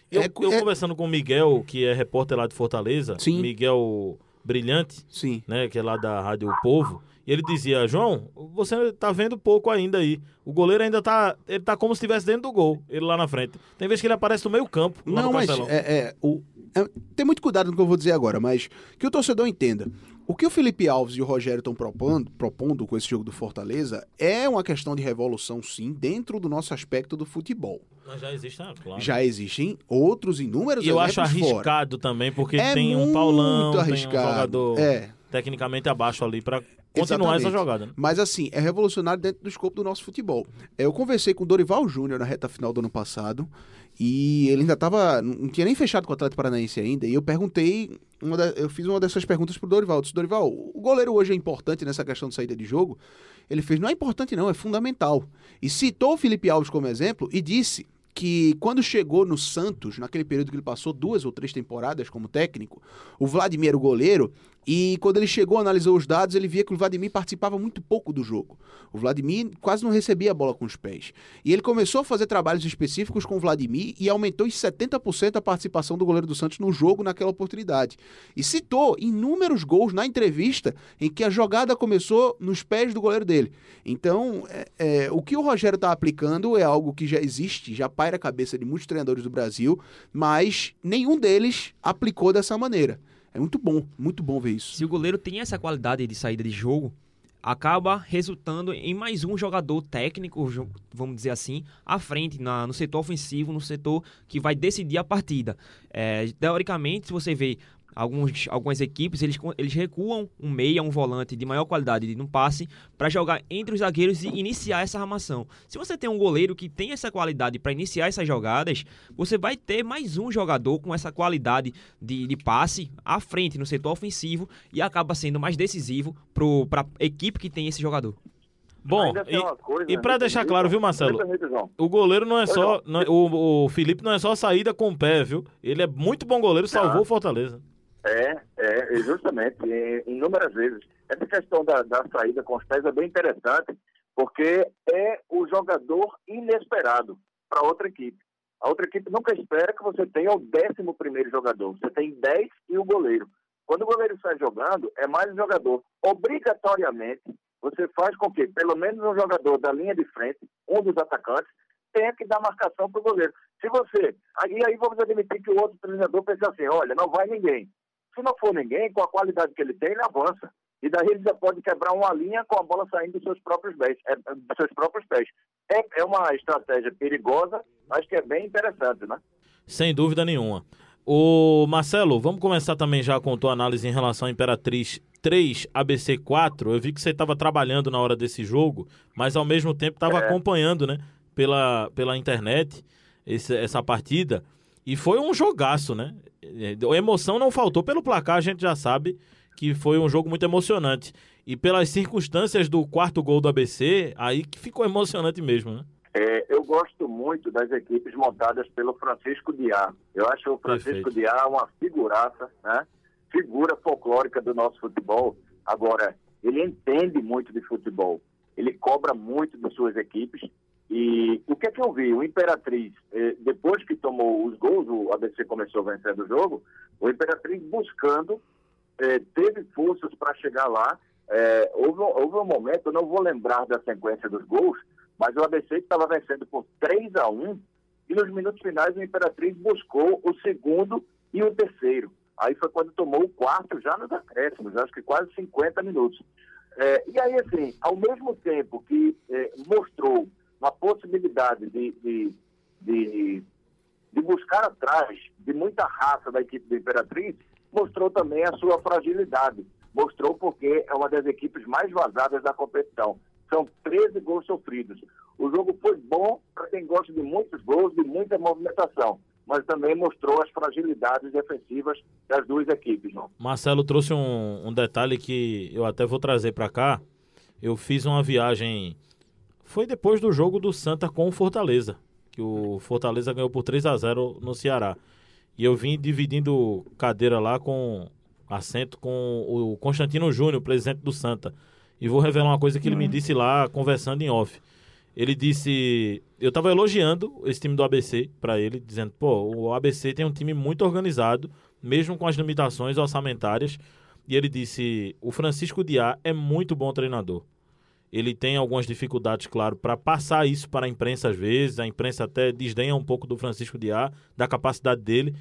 Eu, é- eu é- conversando com o Miguel, que é repórter lá de Fortaleza, Sim. Miguel Brilhante, Sim. né, que é lá da Rádio O Povo, e ele dizia, João, você tá vendo pouco ainda aí. O goleiro ainda tá, ele tá como se estivesse dentro do gol, ele lá na frente. Tem vezes que ele aparece no meio campo, Não, mas é, é, o, é, tem muito cuidado no que eu vou dizer agora, mas que o torcedor entenda. O que o Felipe Alves e o Rogério estão propondo, propondo com esse jogo do Fortaleza é uma questão de revolução, sim, dentro do nosso aspecto do futebol. Mas já existe, ah, claro. Já existem outros inúmeros E eu acho exemplos fora. arriscado também, porque É tem um Paulão, tem um arriscado. jogador É. tecnicamente abaixo ali pra continuar essa Exatamente. jogada. Né? Mas assim, é revolucionário dentro do escopo do nosso futebol. Eu conversei com o Dorival Júnior na reta final do ano passado e ele ainda tava. Não tinha nem fechado com o Atlético Paranaense ainda. E eu perguntei. da- eu fiz uma dessas perguntas pro Dorival. Eu disse, Dorival, o goleiro hoje é importante nessa questão de saída de jogo? Ele fez, não é importante, não, é fundamental. E citou o Felipe Alves como exemplo e disse que quando chegou no Santos, naquele período que ele passou duas ou três temporadas como técnico, o Vladimir o goleiro, e quando ele chegou, analisou os dados, ele via que o Vladimir participava muito pouco do jogo. O Vladimir quase não recebia a bola com os pés. E ele começou a fazer trabalhos específicos com o Vladimir e aumentou em 70% a participação do goleiro do Santos no jogo naquela oportunidade. E citou inúmeros gols na entrevista em que a jogada começou nos pés do goleiro dele. Então, é, é, o que o Rogério está aplicando é algo que já existe, já paira a cabeça de muitos treinadores do Brasil, mas nenhum deles aplicou dessa maneira. É muito bom, muito bom ver isso. Se o goleiro tem essa qualidade de saída de jogo, acaba resultando em mais um jogador técnico, vamos dizer assim, à frente, na- no setor ofensivo, no setor que vai decidir a partida. É, teoricamente, se você vê alguns, algumas equipes, eles, eles recuam um meia, um volante de maior qualidade de um passe para jogar entre os zagueiros e iniciar essa armação. Se você tem um goleiro que tem essa qualidade para iniciar essas jogadas, você vai ter mais um jogador com essa qualidade de, de passe à frente no setor ofensivo e acaba sendo mais decisivo para a equipe que tem esse jogador. Bom, e, coisa, e pra me deixar claro, viu, Marcelo? O goleiro não é só. não. é- o, o Felipe não é só saída com o pé, viu? Ele é muito bom goleiro, salvou o Fortaleza. É, é, justamente, inúmeras vezes. Essa questão da, da saída com os pés é bem interessante, porque é o jogador inesperado para outra equipe. A outra equipe nunca espera que você tenha o décimo primeiro jogador. Você tem 10 e o goleiro. Quando o goleiro sai jogando, é mais um jogador. Obrigatoriamente, você faz com que pelo menos um jogador da linha de frente, um dos atacantes, tenha que dar marcação para o goleiro. Se você. Aí, aí vamos admitir que o outro treinador pensa assim: olha, não vai ninguém. Se não for ninguém, com a qualidade que ele tem, ele avança. E daí ele já pode quebrar uma linha com a bola saindo dos seus próprios pés. É, dos seus próprios pés. É, é uma estratégia perigosa, mas que é bem interessante, né? Sem dúvida nenhuma. O Marcelo, vamos começar também já com tua análise em relação à Imperatriz 3, ABC 4. Eu vi que você estava trabalhando na hora desse jogo, mas ao mesmo tempo estava acompanhando, né? Pela, pela internet esse- essa partida. E foi um jogaço, né? É, A emoção não faltou. Pelo placar, a gente já sabe que foi um jogo muito emocionante. E pelas circunstâncias do quarto gol do ABC, aí que ficou emocionante mesmo, né? É, eu gosto muito das equipes montadas pelo Francisco Diá. Eu acho o Francisco Perfeito. Diá uma figuraça, né? Figura folclórica do nosso futebol. Agora, ele entende muito de futebol. Ele cobra muito de suas equipes. E o que é que eu vi? O Imperatriz, eh, depois que tomou os gols, o ABC começou vencendo o jogo, o Imperatriz buscando, eh, teve forças para chegar lá. Eh, houve, houve um momento, eu não vou lembrar da sequência dos gols, mas o ABC estava vencendo por 3 a 1 e nos minutos finais o Imperatriz buscou o segundo e o terceiro. Aí foi quando tomou o quarto já nos acréscimos, acho que quase 50 minutos. É, e aí, assim, ao mesmo tempo que é, mostrou uma possibilidade de, de, de, de, buscar atrás de muita raça da equipe do Imperatriz, mostrou também a sua fragilidade. Mostrou porque é uma das equipes mais vazadas da competição. São 13 gols sofridos. O jogo foi bom para quem gosta de muitos gols, de muita movimentação mas também mostrou as fragilidades defensivas das duas equipes. Marcelo trouxe um, um detalhe que eu até vou trazer para cá. Eu fiz uma viagem. Foi depois do jogo do Santa com o Fortaleza, que o Fortaleza ganhou por 3 a 0 no Ceará. E eu vim dividindo cadeira lá com assento com o Constantino Júnior, presidente do Santa. E vou revelar uma coisa que ele me uhum. disse lá conversando em off. Ele disse. Eu tava elogiando esse time do ABC para ele, dizendo: pô, o ABC tem um time muito organizado, mesmo com as limitações orçamentárias. E ele disse: o Francisco Diá é muito bom treinador. Ele tem algumas dificuldades, claro, para passar isso para a imprensa às vezes. A imprensa até desdenha um pouco do Francisco Diá, da capacidade dele.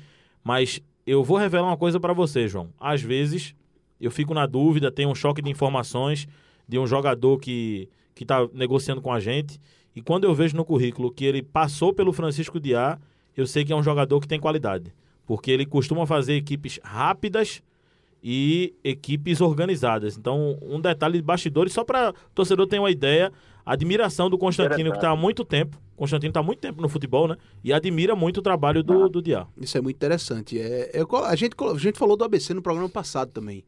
Mas eu vou revelar uma coisa para você, João. Às vezes eu fico na dúvida, tem um choque de informações de um jogador que que está negociando com a gente. E quando eu vejo no currículo que ele passou pelo Francisco Diá, eu sei que é um jogador que tem qualidade. Porque ele costuma fazer equipes rápidas e equipes organizadas. Então, um detalhe de bastidores, só para o torcedor ter uma ideia, admiração do Constantino, que está há muito tempo. Constantino está há muito tempo no futebol, né? E admira muito o trabalho do, ah, do Diá. Isso é muito interessante. É, é, a, gente, a gente falou do ABC no programa passado também.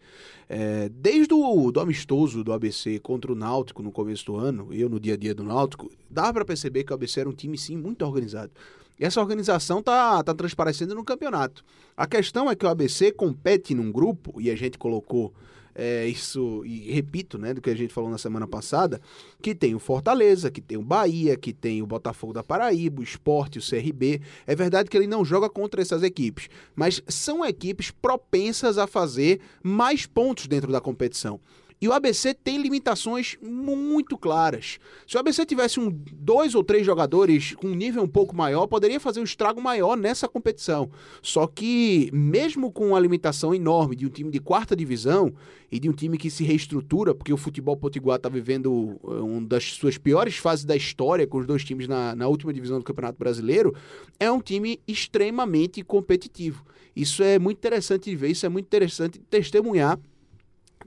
É, desde o do amistoso do ABC contra o Náutico no começo do ano, eu no dia a dia do Náutico, dá para perceber que o ABC era um time, sim, muito organizado. E essa organização tá, tá transparecendo no campeonato. A questão é que o ABC compete num grupo, e a gente colocou é, isso, e repito, né, do que a gente falou na semana passada, que tem o Fortaleza, que tem o Bahia, que tem o Botafogo da Paraíba, o Esporte, o CRB. É verdade que ele não joga contra essas equipes, mas são equipes propensas a fazer mais pontos dentro da competição. E o ABC tem limitações muito claras. Se o ABC tivesse um, dois ou três jogadores com um nível um pouco maior, poderia fazer um estrago maior nessa competição. Só que, mesmo com uma limitação enorme de um time de quarta divisão e de um time que se reestrutura, porque o futebol potiguar está vivendo eh, uma das suas piores fases da história, com os dois times na, na última divisão do Campeonato Brasileiro, é um time extremamente competitivo. Isso é muito interessante de ver, isso é muito interessante de testemunhar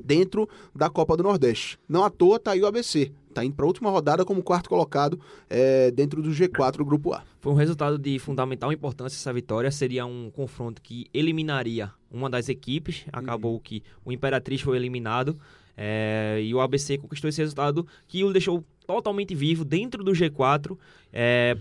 dentro da Copa do Nordeste. Não à toa tá aí o ABC. Tá indo para a última rodada como quarto colocado é, dentro do G4 do Grupo A. Foi um resultado de fundamental importância essa vitória. Seria um confronto que eliminaria uma das equipes. Acabou uhum. que o Imperatriz foi eliminado. É, e o ABC conquistou esse resultado que o deixou totalmente vivo dentro do G4 é,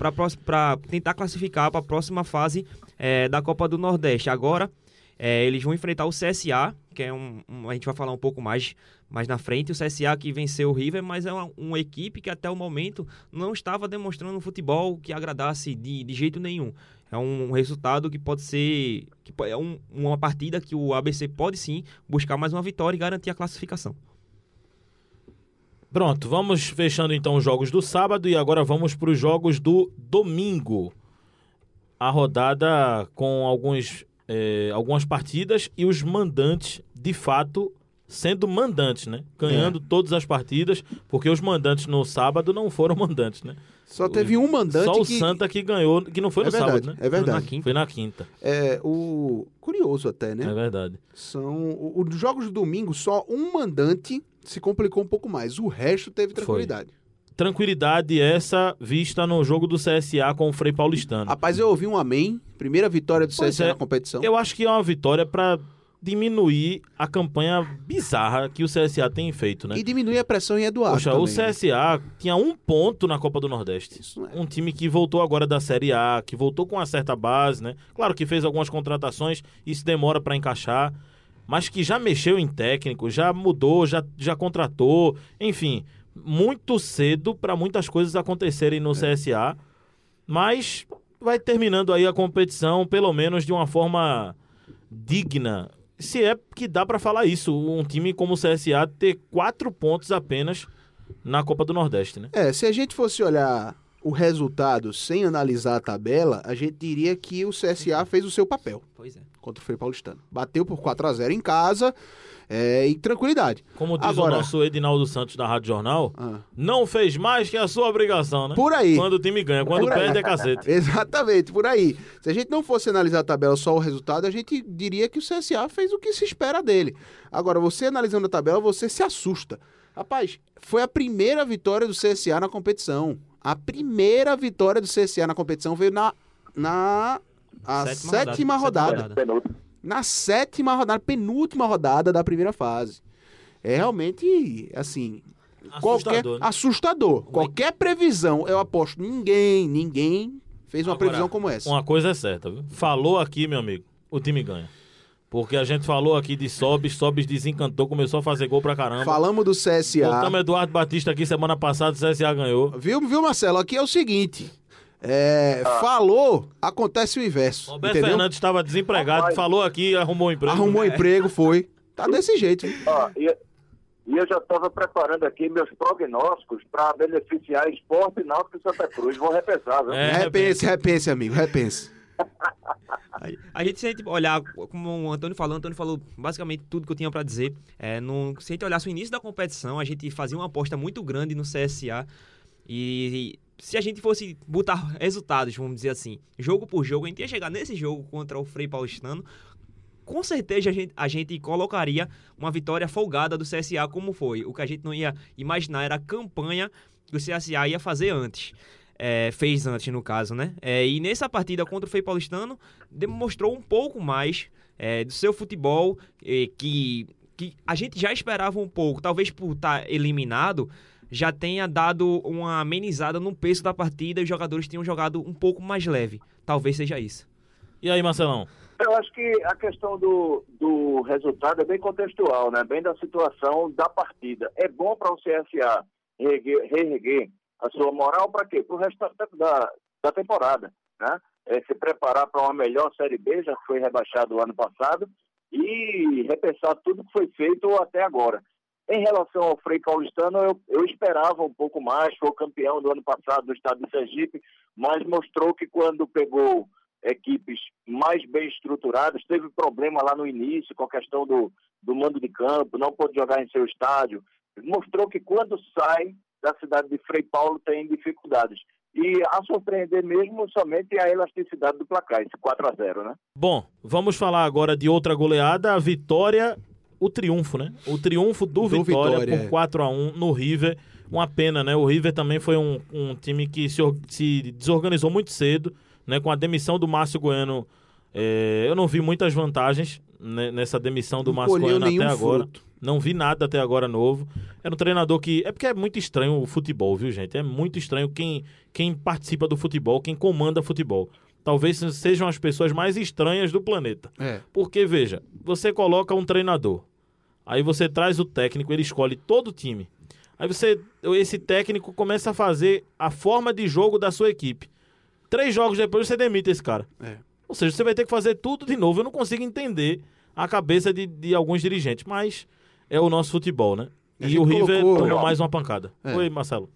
para tentar classificar para a próxima fase é, da Copa do Nordeste. Agora é, eles vão enfrentar o CSA, que é um, um, A gente vai falar um pouco mais, mais na frente. O CSA que venceu o River, mas é uma, uma equipe que até o momento não estava demonstrando um futebol que agradasse de, de jeito nenhum. É um resultado que pode ser. Que é um, uma partida que o ABC pode sim buscar mais uma vitória e garantir a classificação. Pronto, vamos fechando então os jogos do sábado e agora vamos para os jogos do domingo. A rodada com alguns é, algumas partidas e os mandantes, de fato, sendo mandantes, né? Ganhando é. todas as partidas, porque os mandantes no sábado não foram mandantes, né? Só teve um mandante. Só o que... Santa que ganhou, que não foi é no verdade, sábado, né? É verdade. Foi na quinta. Foi na quinta. É, o... Curioso até, né? É verdade. São. Os jogos de domingo, só um mandante se complicou um pouco mais. O resto teve tranquilidade. Foi tranquilidade essa vista no jogo do CSA com o Frei Paulistano. Rapaz, eu ouvi um amém. Primeira vitória do pois CSA é, na competição. Eu acho que é uma vitória para diminuir a campanha bizarra que o CSA tem feito, né? E diminuir a pressão em Eduardo. Poxa, também, o CSA né? tinha um ponto na Copa do Nordeste. É. Um time que voltou agora da Série A, que voltou com uma certa base, né? Claro que fez algumas contratações, isso demora para encaixar, mas que já mexeu em técnico, já mudou, já, já contratou, enfim muito cedo para muitas coisas acontecerem no é. CSA, mas vai terminando aí a competição, pelo menos de uma forma digna. Se é que dá para falar isso, um time como o CSA ter quatro pontos apenas na Copa do Nordeste, né? É, se a gente fosse olhar o resultado sem analisar a tabela, a gente diria que o CSA fez o seu papel Pois é. contra o Frei Paulistano. Bateu por 4 a 0 em casa é, e tranquilidade. Como diz Agora- o nosso Edinaldo Santos da Rádio Jornal, Ah. não fez mais que a sua obrigação, né? Por aí. Quando o time ganha, quando aí. perde é cacete. Exatamente, por aí. Se a gente não fosse analisar a tabela só o resultado, a gente diria que o CSA fez o que se espera dele. Agora, você analisando a tabela, você se assusta. Rapaz, foi a primeira vitória do CSA na competição. A primeira vitória do CSA na competição veio na, na a Sétima sétima, rodada. rodada. Na sétima rodada, penúltima rodada da primeira fase. É realmente, assim, qualquer Assustador, né? assustador. Qualquer previsão, eu aposto, ninguém, ninguém fez uma Agora, previsão como essa. Uma coisa é certa, viu? Falou aqui, meu amigo, o time ganha. Porque a gente falou aqui de Sobis, Sobis desencantou, começou a fazer gol pra caramba. Falamos do CSA. Botamos Eduardo Batista aqui semana passada, o CSA ganhou. Viu, viu, Marcelo? Aqui é o seguinte. É, Falou, acontece o inverso. Roberto entendeu? Fernandes estava desempregado, Rapaz. falou aqui, arrumou um emprego. Arrumou emprego, foi. Tá desse jeito. Ó, e, e eu já estava preparando aqui meus prognósticos para beneficiar Esporte Náutico e Santa Cruz. Vou repensar, viu? É, repense, repense, amigo, repense. A- gente, se a gente olhar, como o Antônio falou, o Antônio falou basicamente tudo que eu tinha pra dizer. É, no, se a gente olhasse o início da competição, a gente fazia uma aposta muito grande no CSA. E, se a gente fosse botar resultados, vamos dizer assim, jogo por jogo, a gente ia chegar nesse jogo contra o Frei Paulistano. Com certeza a gente, a gente colocaria uma vitória folgada do CSA, como foi. O que a gente não ia imaginar era a campanha que o CSA ia fazer antes. É, fez antes, no caso, né? É, e nessa partida contra o Frei Paulistano, demonstrou um pouco mais é, do seu futebol, que, que a gente já esperava um pouco, talvez por estar eliminado, já tenha dado uma amenizada no peso da partida e os jogadores tenham jogado um pouco mais leve. Talvez seja isso. E aí, Marcelão? Eu acho que a questão do, do resultado é bem contextual, né? Bem da situação da partida. É bom para o CSA reerguer, reerguer a sua moral para quê? Para o resto da, da, da temporada, né? É, se preparar para uma melhor Série B, já foi rebaixado o ano passado, e repensar tudo que foi feito até agora. Em relação ao Frei Paulistano, eu, eu esperava um pouco mais, foi campeão do ano passado do estado de Sergipe, mas mostrou que quando pegou equipes mais bem estruturadas, teve problema lá no início com a questão do, do mando de campo, não pôde jogar em seu estádio, mostrou que quando sai da cidade de Frei Paulo tem dificuldades. E a surpreender mesmo somente a elasticidade do placar, esse 4 a 0 né? Bom, vamos falar agora de outra goleada, a vitória, o triunfo, né? O triunfo do, Do Vitória, Vitória, é. por 4 a 1 no River. Uma pena, né? O River também foi um, um time que se, se desorganizou muito cedo, né? Com a demissão do Márcio Goiano, é, eu não vi muitas vantagens né, nessa demissão do Não Márcio Goiano até agora. fruto. Não vi nada até agora novo. Era um treinador que. É porque é muito estranho o futebol, viu, gente? É muito estranho quem, quem participa do futebol, quem comanda futebol. Talvez sejam as pessoas mais estranhas do planeta. É. Porque, veja, você coloca um treinador, aí você traz o técnico, ele escolhe todo o time. Aí você, esse técnico começa a fazer a forma de jogo da sua equipe. Três jogos depois você demite esse cara. É. Ou seja, você vai ter que fazer tudo de novo. Eu não consigo entender a cabeça de, de alguns dirigentes, mas é o nosso futebol, né? A E o River colocou- tomou mais uma pancada. É. Oi, Marcelo.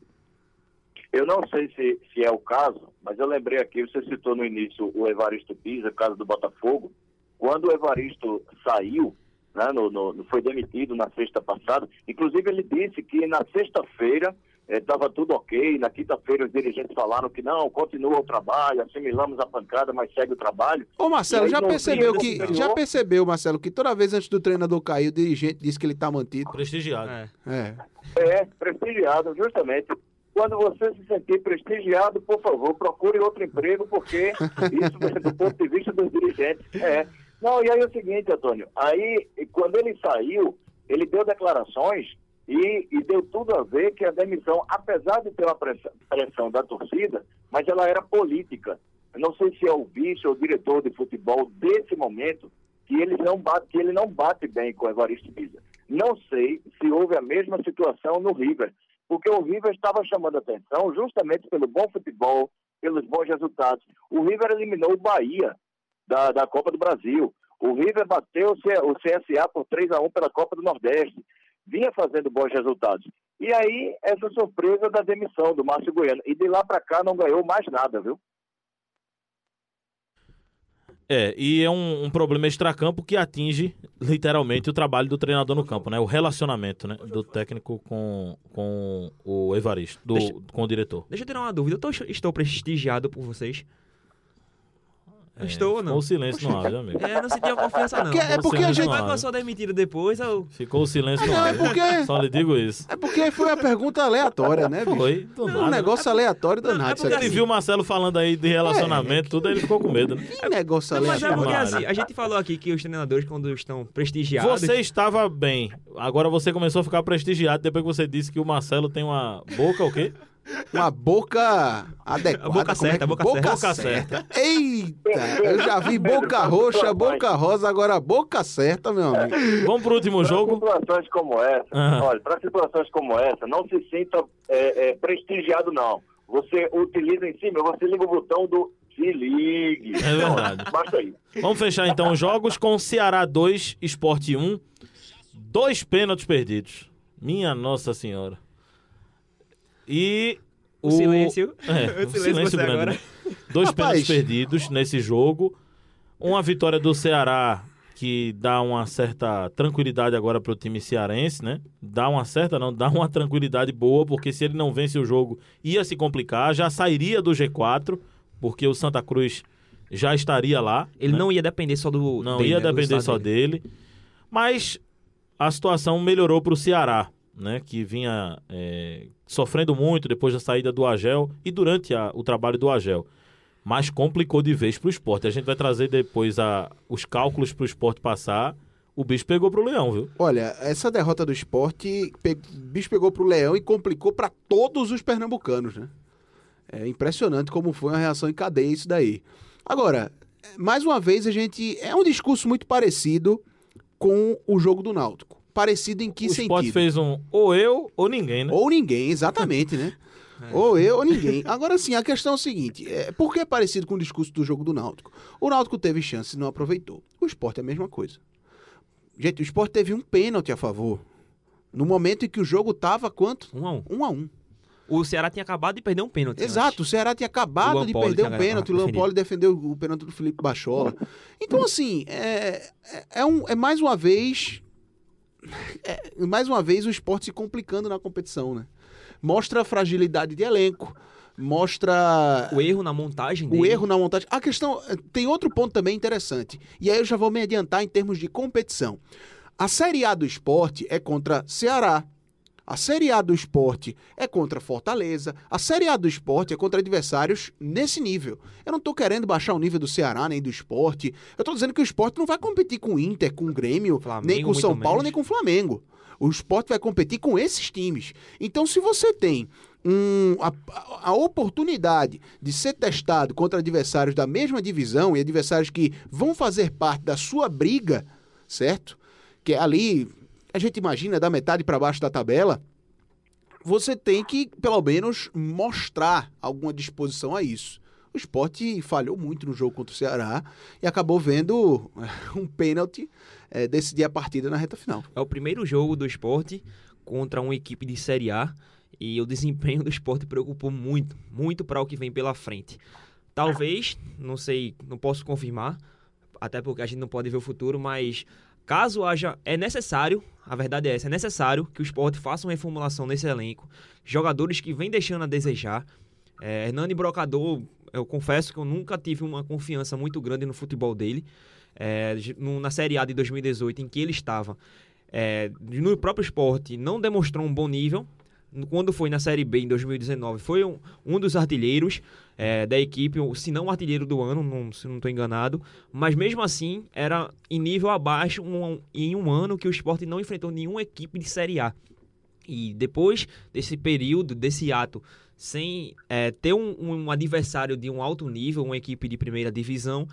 Eu não sei se, se é o caso, mas eu lembrei aqui, você citou no início o Evaristo Pisa, caso do Botafogo. Quando o Evaristo saiu, né, no, no- foi demitido na sexta passada, inclusive ele disse que na sexta-feira estava tudo ok, na quinta-feira os dirigentes falaram que não, continua o trabalho, assimilamos a pancada, mas segue o trabalho. Ô, Marcelo, aí, já percebeu que. ganhou. Já percebeu, Marcelo, que toda vez antes do treinador cair, o dirigente disse que ele tá mantido. Prestigiado. É. É. É, prestigiado, justamente. Quando você se sentir prestigiado, por favor, procure outro emprego, porque isso do ponto de vista dos dirigentes. É. Não, e aí é o seguinte, Antônio, aí quando ele saiu, ele deu declarações e, e deu tudo a ver que a demissão, apesar de ter uma pressão, pressão da torcida, mas ela era política. Eu não sei se é o vice ou o diretor de futebol desse momento que ele não bate, que ele não bate bem com o Evaristo Pisa. Não sei se houve a mesma situação no River, porque o River estava chamando atenção justamente pelo bom futebol, pelos bons resultados. O River eliminou o Bahia da, da Copa do Brasil. O River bateu o CSA por 3 a 1 pela Copa do Nordeste. Vinha fazendo bons resultados. E aí, essa surpresa da demissão do Márcio Goiano. E de lá para cá não ganhou mais nada, viu? É, e é um, um, problema extracampo que atinge literalmente o trabalho do treinador no campo, né? O relacionamento né? do técnico com, com o Evaristo, do, deixa, com o diretor. Deixa eu tirar uma dúvida. Eu tô, estou prestigiado por vocês. É, Estou ou não? Ficou o silêncio no ar, amigo? É, não sentia confiança, não. é porque a gente. Vai que eu sou demitido depois, eu... Ficou o silêncio no não, ar. É porque... Só lhe digo isso. É porque foi uma pergunta aleatória, né, bicho? Foi, do nada. Um negócio aleatório danado. É porque ele viu o Marcelo falando aí de relacionamento, é. tudo, aí ele ficou com medo, né? Que negócio aleatório. Mas é porque assim, a gente falou aqui que os treinadores, quando estão prestigiados. Você estava bem. Agora você começou a ficar prestigiado depois que você disse que o Marcelo tem uma boca, o quê? Uma boca adequada. A boca certa, é boca, boca, boca certa. certa. Eita, eu já vi boca roxa, boca rosa, agora boca certa, meu amigo. Vamos pro último jogo? Para situações como essa, uhum. olha, para situações como essa, não se sinta é, é, prestigiado, não. Você utiliza em cima, você liga o botão do se ligue. É verdade. Basta aí. Vamos fechar então os jogos com Ceará 2, Esporte 1. Dois pênaltis perdidos. Minha Nossa Senhora. E o, o silêncio. É, o, silêncio, grande. Agora. Dois Rapaz. pênaltis perdidos nesse jogo. Uma vitória do Ceará que dá uma certa tranquilidade agora para o time cearense, né? Dá uma certa, não, dá uma tranquilidade boa, porque se ele não vence o jogo, ia se complicar, já sairia do G4, porque o Santa Cruz já estaria lá. Ele né? não ia depender só do Não dele, ia né? depender só dele. dele. Mas a situação melhorou para o Ceará né, que vinha é, sofrendo muito depois da saída do Agel e durante a, o trabalho do Agel. Mas complicou de vez para o esporte. A gente vai trazer depois a, os cálculos para o esporte passar. O bicho pegou para o Leão, viu? Olha, essa derrota do esporte, pe... bicho pegou para o Leão e complicou para todos os pernambucanos, né? É impressionante como foi uma reação em cadeia isso daí. Agora, mais uma vez, a gente. É um discurso muito parecido com o jogo do Náutico parecido em que o sentido? O Sport fez um ou eu ou ninguém, né? Ou ninguém, exatamente, né? É. Ou eu ou ninguém. Agora sim, a questão é o seguinte: é, por que é parecido com o discurso do jogo do Náutico? O Náutico teve chance e não aproveitou. O esporte é a mesma coisa. Gente, o esporte teve um pênalti a favor. No momento em que o jogo tava quanto? Um a um. Um a um. O Ceará tinha acabado de perder um pênalti. Exato, antes. o Ceará tinha acabado de perder um pênalti. O Lampoli defendeu o pênalti do Felipe Bachola. Então, assim, é, é, é, um, é mais uma vez é, mais uma vez o esporte se complicando na competição, né? Mostra a fragilidade de elenco, mostra o erro na montagem o erro na montagem. A questão tem outro ponto também interessante e aí eu já vou me adiantar em termos de competição. A série A do esporte é contra Ceará a Série A do esporte é contra Fortaleza. A Série A do esporte é contra adversários nesse nível. Eu não estou querendo baixar o nível do Ceará nem do esporte. Eu estou dizendo que o esporte não vai competir com o Inter, com o Grêmio, Flamengo, nem com o São Paulo, menos. nem com o Flamengo. O esporte vai competir com esses times. Então, se você tem um, a, a, oportunidade de ser testado contra adversários da mesma divisão e adversários que vão fazer parte da sua briga, certo? Que é ali a gente imagina da metade para baixo da tabela, você tem que, pelo menos, mostrar alguma disposição a isso. O esporte falhou muito no jogo contra o Ceará e acabou vendo um pênalti é, decidir a partida na reta final. É o primeiro jogo do esporte contra uma equipe de Série A e o desempenho do esporte preocupou muito, muito para o que vem pela frente. Talvez, não sei, não posso confirmar, até porque a gente não pode ver o futuro, mas Caso haja, é necessário, a verdade é essa, é necessário que o esporte faça uma reformulação nesse elenco. Jogadores que vêm deixando a desejar. É, Hernani Brocador, eu confesso que eu nunca tive uma confiança muito grande no futebol dele. É, na Série A de 2018, em que ele estava é, no próprio esporte, não demonstrou um bom nível. Quando foi na Série B em 2019, foi um, um dos artilheiros é, da equipe, se não artilheiro do ano, não, se não estou enganado, mas mesmo assim era em nível abaixo um, em um ano que o esporte não enfrentou nenhuma equipe de Série A. E depois desse período, desse ato, sem é, ter um, um, adversário de um alto nível, uma equipe de primeira divisão,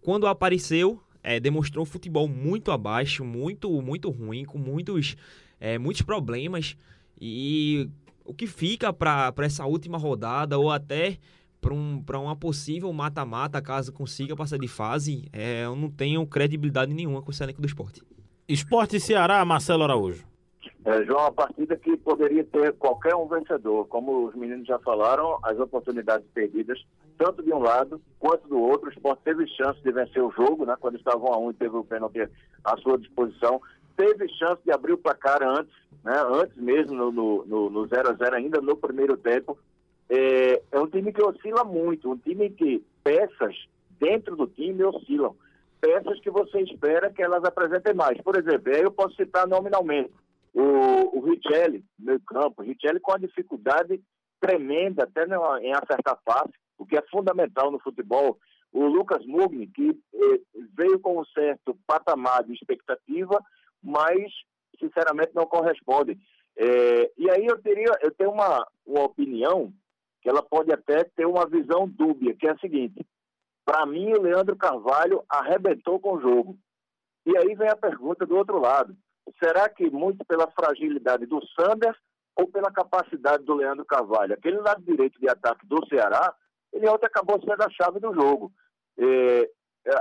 quando apareceu, é, demonstrou futebol muito abaixo, muito, muito ruim, com muitos, é, muitos problemas. E o que fica para essa última rodada, ou até para um, uma possível mata-mata, caso consiga passar de fase, é, eu não tenho credibilidade nenhuma com o elenco do esporte. Esporte Ceará, Marcelo Araújo. É, João, uma partida que poderia ter qualquer um vencedor. Como os meninos já falaram, as oportunidades perdidas, tanto de um lado quanto do outro. O Sport teve chance de vencer o jogo, né? Quando estavam a um e teve o pênalti à sua disposição. Teve chance de abrir o placar antes, né? Antes mesmo, no 0 a 0 ainda no primeiro tempo. É, é um time que oscila muito, um time que peças dentro do time oscilam. Peças que você espera que elas apresentem mais. Por exemplo, aí eu posso citar nominalmente o, o Richelli, meio campo, Richelli com a dificuldade tremenda até em acertar passe, o que é fundamental no futebol. O Lucas Mugni, que eh, veio com um certo patamar de expectativa, mas sinceramente não corresponde. É, e aí eu teria, eu tenho uma, uma opinião que ela pode até ter uma visão dúbia, que é a seguinte: para mim o Leandro Carvalho arrebentou com o jogo. E aí vem a pergunta do outro lado: será que muito pela fragilidade do Sanders ou pela capacidade do Leandro Carvalho? Aquele lado direito de ataque do Ceará, ele ontem acabou sendo a chave do jogo. É,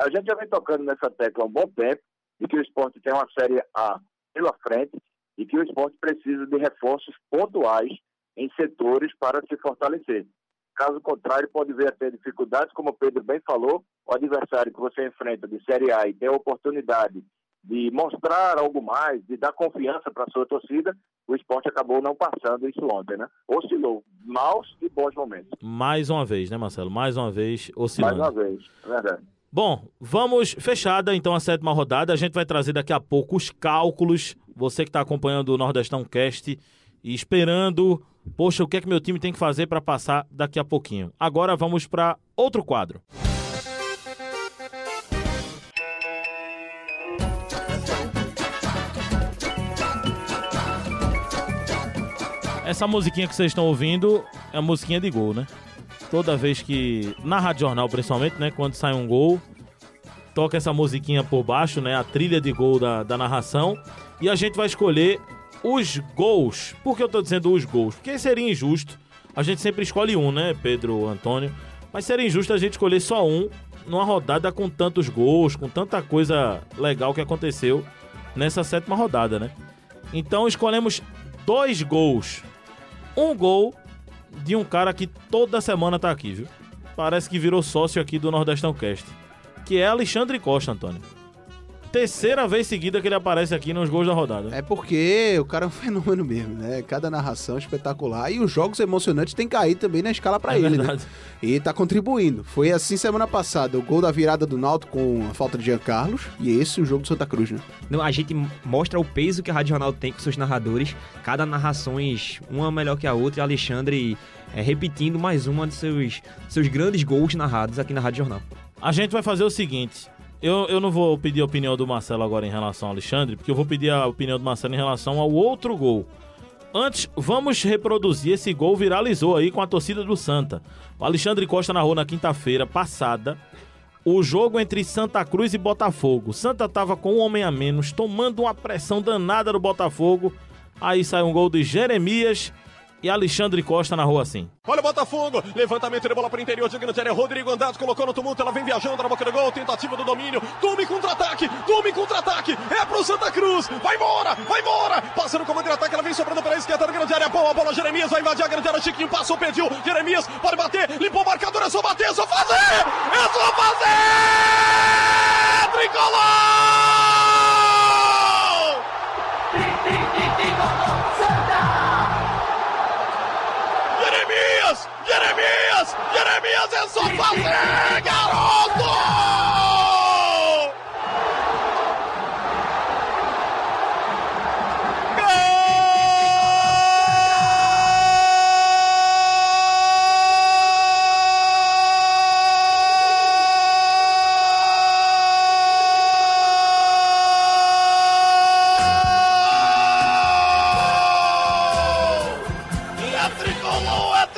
a gente já vem tocando nessa tecla há um bom tempo, de que o esporte tem uma Série A pela frente e que o esporte precisa de reforços pontuais em setores para se fortalecer. Caso contrário, pode ver até dificuldades, como o Pedro bem falou, o adversário que você enfrenta de Série A e tem a oportunidade de mostrar algo mais, de dar confiança para a sua torcida, o esporte acabou não passando isso ontem, né? Oscilou, maus e bons momentos. Mais uma vez, né, Marcelo? Mais uma vez oscilando. Mais uma vez, é verdade. Bom, vamos fechada então a sétima rodada. A gente vai trazer daqui a pouco os cálculos. Você que está acompanhando o Nordestão Cast e esperando, poxa, o que é que meu time tem que fazer para passar daqui a pouquinho. Agora vamos para outro quadro. Essa musiquinha que vocês estão ouvindo é a musiquinha de gol, né? Toda vez que. Na Rádio Jornal, principalmente, né? Quando sai um gol, toca essa musiquinha por baixo, né? A trilha de gol da, da narração. E a gente vai escolher os gols. Por que eu tô dizendo os gols? Porque seria injusto. A gente sempre escolhe um, né, Pedro Antônio? Mas seria injusto a gente escolher só um numa rodada com tantos gols, com tanta coisa legal que aconteceu nessa sétima rodada, né? Então escolhemos dois gols um gol de um cara que toda semana tá aqui, viu? Parece que virou sócio aqui do Nordestão Cast. Que é Alexandre Costa, Antônio terceira vez seguida que ele aparece aqui nos gols da rodada. É porque o cara é um fenômeno mesmo, né? Cada narração espetacular. E os jogos emocionantes têm caído também na escala para é ele, né? verdade. né? E tá contribuindo. Foi assim semana passada, o gol da virada do Náutico com a falta de Jean Carlos. E esse o jogo do Santa Cruz, né? Não, a gente mostra o peso que a Rádio Jornal tem com seus narradores. Cada narrações, uma melhor que a outra. E Alexandre é, repetindo mais uma de seus, seus grandes gols narrados aqui na Rádio Jornal. A gente vai fazer o seguinte: eu, eu não vou pedir a opinião do Marcelo agora em relação ao Alexandre, porque eu vou pedir a opinião do Marcelo em relação ao outro gol. Antes, vamos reproduzir esse gol viralizou aí com a torcida do Santa. O Alexandre Costa narrou na quinta-feira passada o jogo entre Santa Cruz e Botafogo. Santa tava com um homem a menos, tomando uma pressão danada do Botafogo. Aí sai um gol de Jeremias e Alexandre Costa na rua assim. Olha o Botafogo, levantamento de bola para o interior de grande área. Rodrigo Andrade colocou no tumulto, ela vem viajando na boca do gol, tentativa do domínio. Tome contra-ataque, tome contra-ataque. É pro Santa Cruz, vai embora, vai embora. Passa no comando de ataque, ela vem sobrando pela esquerda da grande área. Boa bola, Jeremias vai invadir a grande área. Chiquinho passou, pediu. Jeremias pode bater, limpou o marcador, é só bater, é só fazer, é só fazer. Tricolor! Jeremias! Jeremias é só fazer, garoto!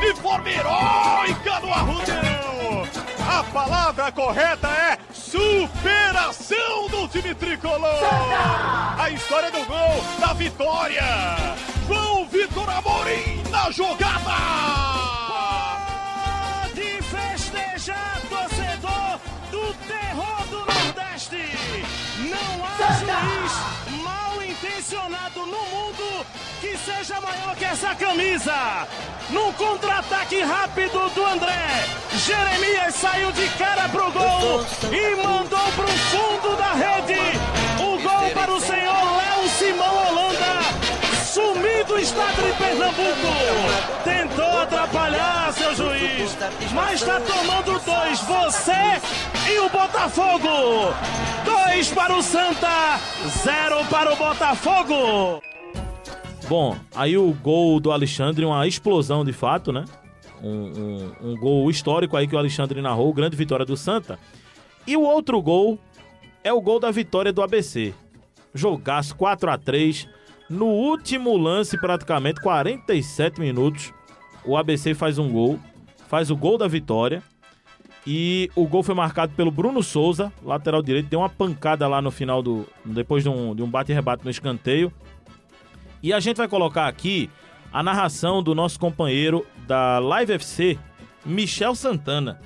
de forma heróica no Arrudão. A palavra correta é superação do time tricolor. A história do gol da vitória. João Vitor Amorim na jogada. Pode festejar, torcedor do terror do Nordeste. Não há juiz mal intencionado no mundo que seja maior que essa camisa. Num contra-ataque rápido do André, Jeremias saiu de cara pro gol e mandou pro fundo da rede. O gol para o senhor Léo Simão Holanda. Sumido estado de Pernambuco. Tentou atrapalhar, seu juiz. Mas está tomando dois. Você e o Botafogo. Dois para o Santa, zero para o Botafogo. Bom, aí o gol do Alexandre, uma explosão de fato, né? Um, um, um gol histórico aí que o Alexandre narrou, grande vitória do Santa. E o outro gol é o gol da vitória do ABC. Jogaço 4 a 3 No último lance, praticamente, 47 minutos, o ABC faz um gol, faz o gol da vitória. E o gol foi marcado pelo Bruno Souza, lateral direito, deu uma pancada lá no final do. depois de um, de um bate-rebate no escanteio. E a gente vai colocar aqui a narração do nosso companheiro da Live FC, Michel Santana.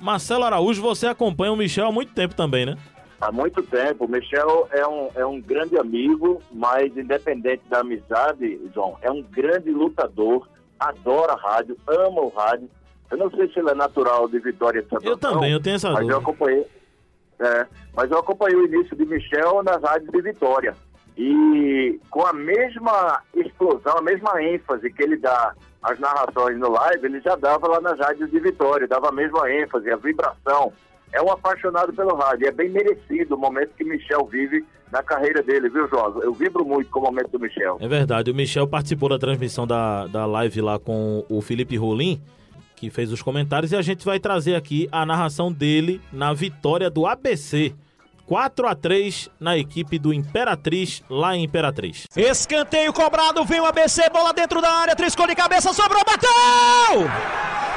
Marcelo Araújo, você acompanha o Michel há muito tempo também, né? Há muito tempo. O Michel é um, é um grande amigo, mas independente da amizade, João, é um grande lutador, adora rádio, ama o rádio. Eu não sei se ele é natural de Vitória de Santo Eu também, eu tenho essa mas dúvida. eu acompanhei. É, mas eu acompanhei o início de Michel nas rádios de Vitória. E com a mesma explosão, a mesma ênfase que ele dá às narrações no live, ele já dava lá nas rádios de Vitória, dava a mesma ênfase, a vibração. É um apaixonado pelo rádio, é bem merecido o momento que Michel vive na carreira dele, viu, João? Eu vibro muito com o momento do Michel. É verdade, o Michel participou da transmissão da, da live lá com o Felipe Rolim, que fez os comentários, e a gente vai trazer aqui a narração dele na vitória do ABC. 4 a 3 na equipe do Imperatriz, lá em Imperatriz. Escanteio cobrado, vem o ABC, bola dentro da área, triscou de cabeça, sobrou, bateu!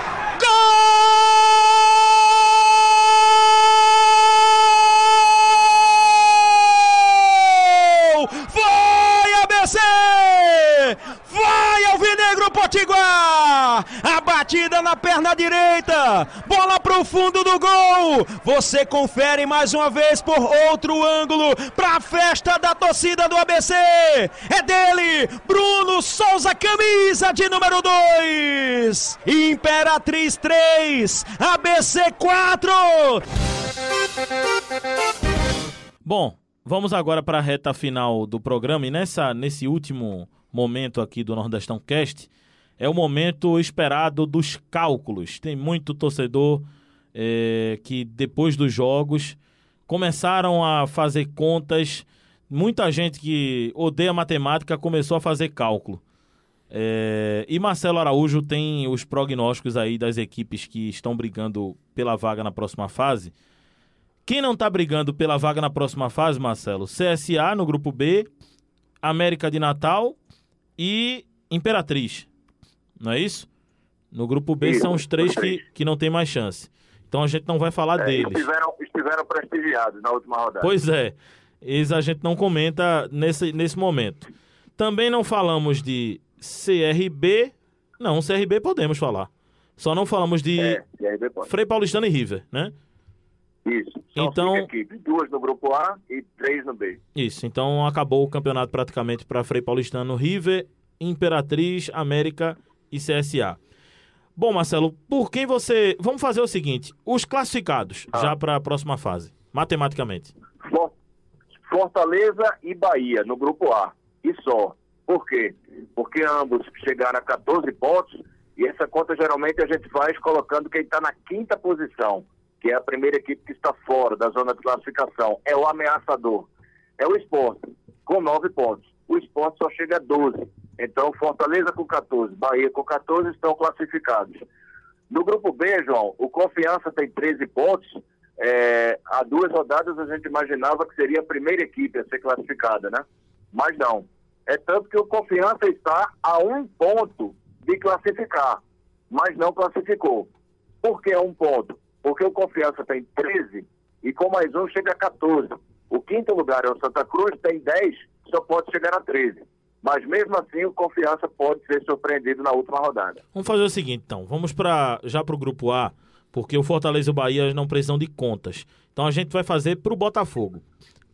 Batida na perna direita, bola pro fundo do gol. Você confere mais uma vez por outro ângulo pra festa da torcida do ABC. É dele, Bruno Souza, camisa de número 2. Imperatriz 3, ABC 4. Bom, vamos agora para a reta final do programa e nessa, nesse último momento aqui do Nordestão Cast é o momento esperado dos cálculos. Tem muito torcedor eh, que depois dos jogos começaram a fazer contas. Muita gente que odeia matemática começou a fazer cálculo. É, e Marcelo Araújo tem os prognósticos aí das equipes que estão brigando pela vaga na próxima fase. Quem não tá brigando pela vaga na próxima fase, Marcelo? CSA no grupo B, América de Natal e Imperatriz. Não é isso? No grupo B Isso, são os três que, que não tem mais chance. Então a gente não vai falar É, deles. estiveram, estiveram prestigiados na última rodada. Pois é, eles a gente não comenta nesse, nesse momento. Também não falamos de CRB. Não, CRB podemos falar. Só não falamos de É. Frei Paulistano e River, né? Isso. São Então- duas no grupo A e três no B. Isso, então acabou o campeonato praticamente para Frei Paulistano, River, Imperatriz, América e CSA. Bom, Marcelo, por quem você. Vamos fazer o seguinte: os classificados já para a próxima fase, matematicamente. For- Fortaleza e Bahia no grupo A. E só. Por quê? Porque ambos chegaram a 14 pontos e essa conta geralmente a gente faz colocando quem está na quinta posição, que é a primeira equipe que está fora da zona de classificação. É o ameaçador. É o esporte, com 9 pontos. O esporte só chega a 12. Então, Fortaleza com 14, Bahia com 14 estão classificados. No grupo B, João, o Confiança tem 13 pontos. É, há duas rodadas a gente imaginava que seria a primeira equipe a ser classificada, né? Mas não. É tanto que o Confiança está a um ponto de classificar, mas não classificou. Por que um ponto? Porque o Confiança tem 13 e com mais um chega a 14. O quinto lugar é o Santa Cruz, tem 10, só pode chegar a 13. Mas mesmo assim, o Confiança pode ser surpreendido na última rodada. Vamos fazer o seguinte, então. Vamos para já para o grupo A, porque o Fortaleza e o Bahia não precisam de contas. Então a gente vai fazer para o Botafogo.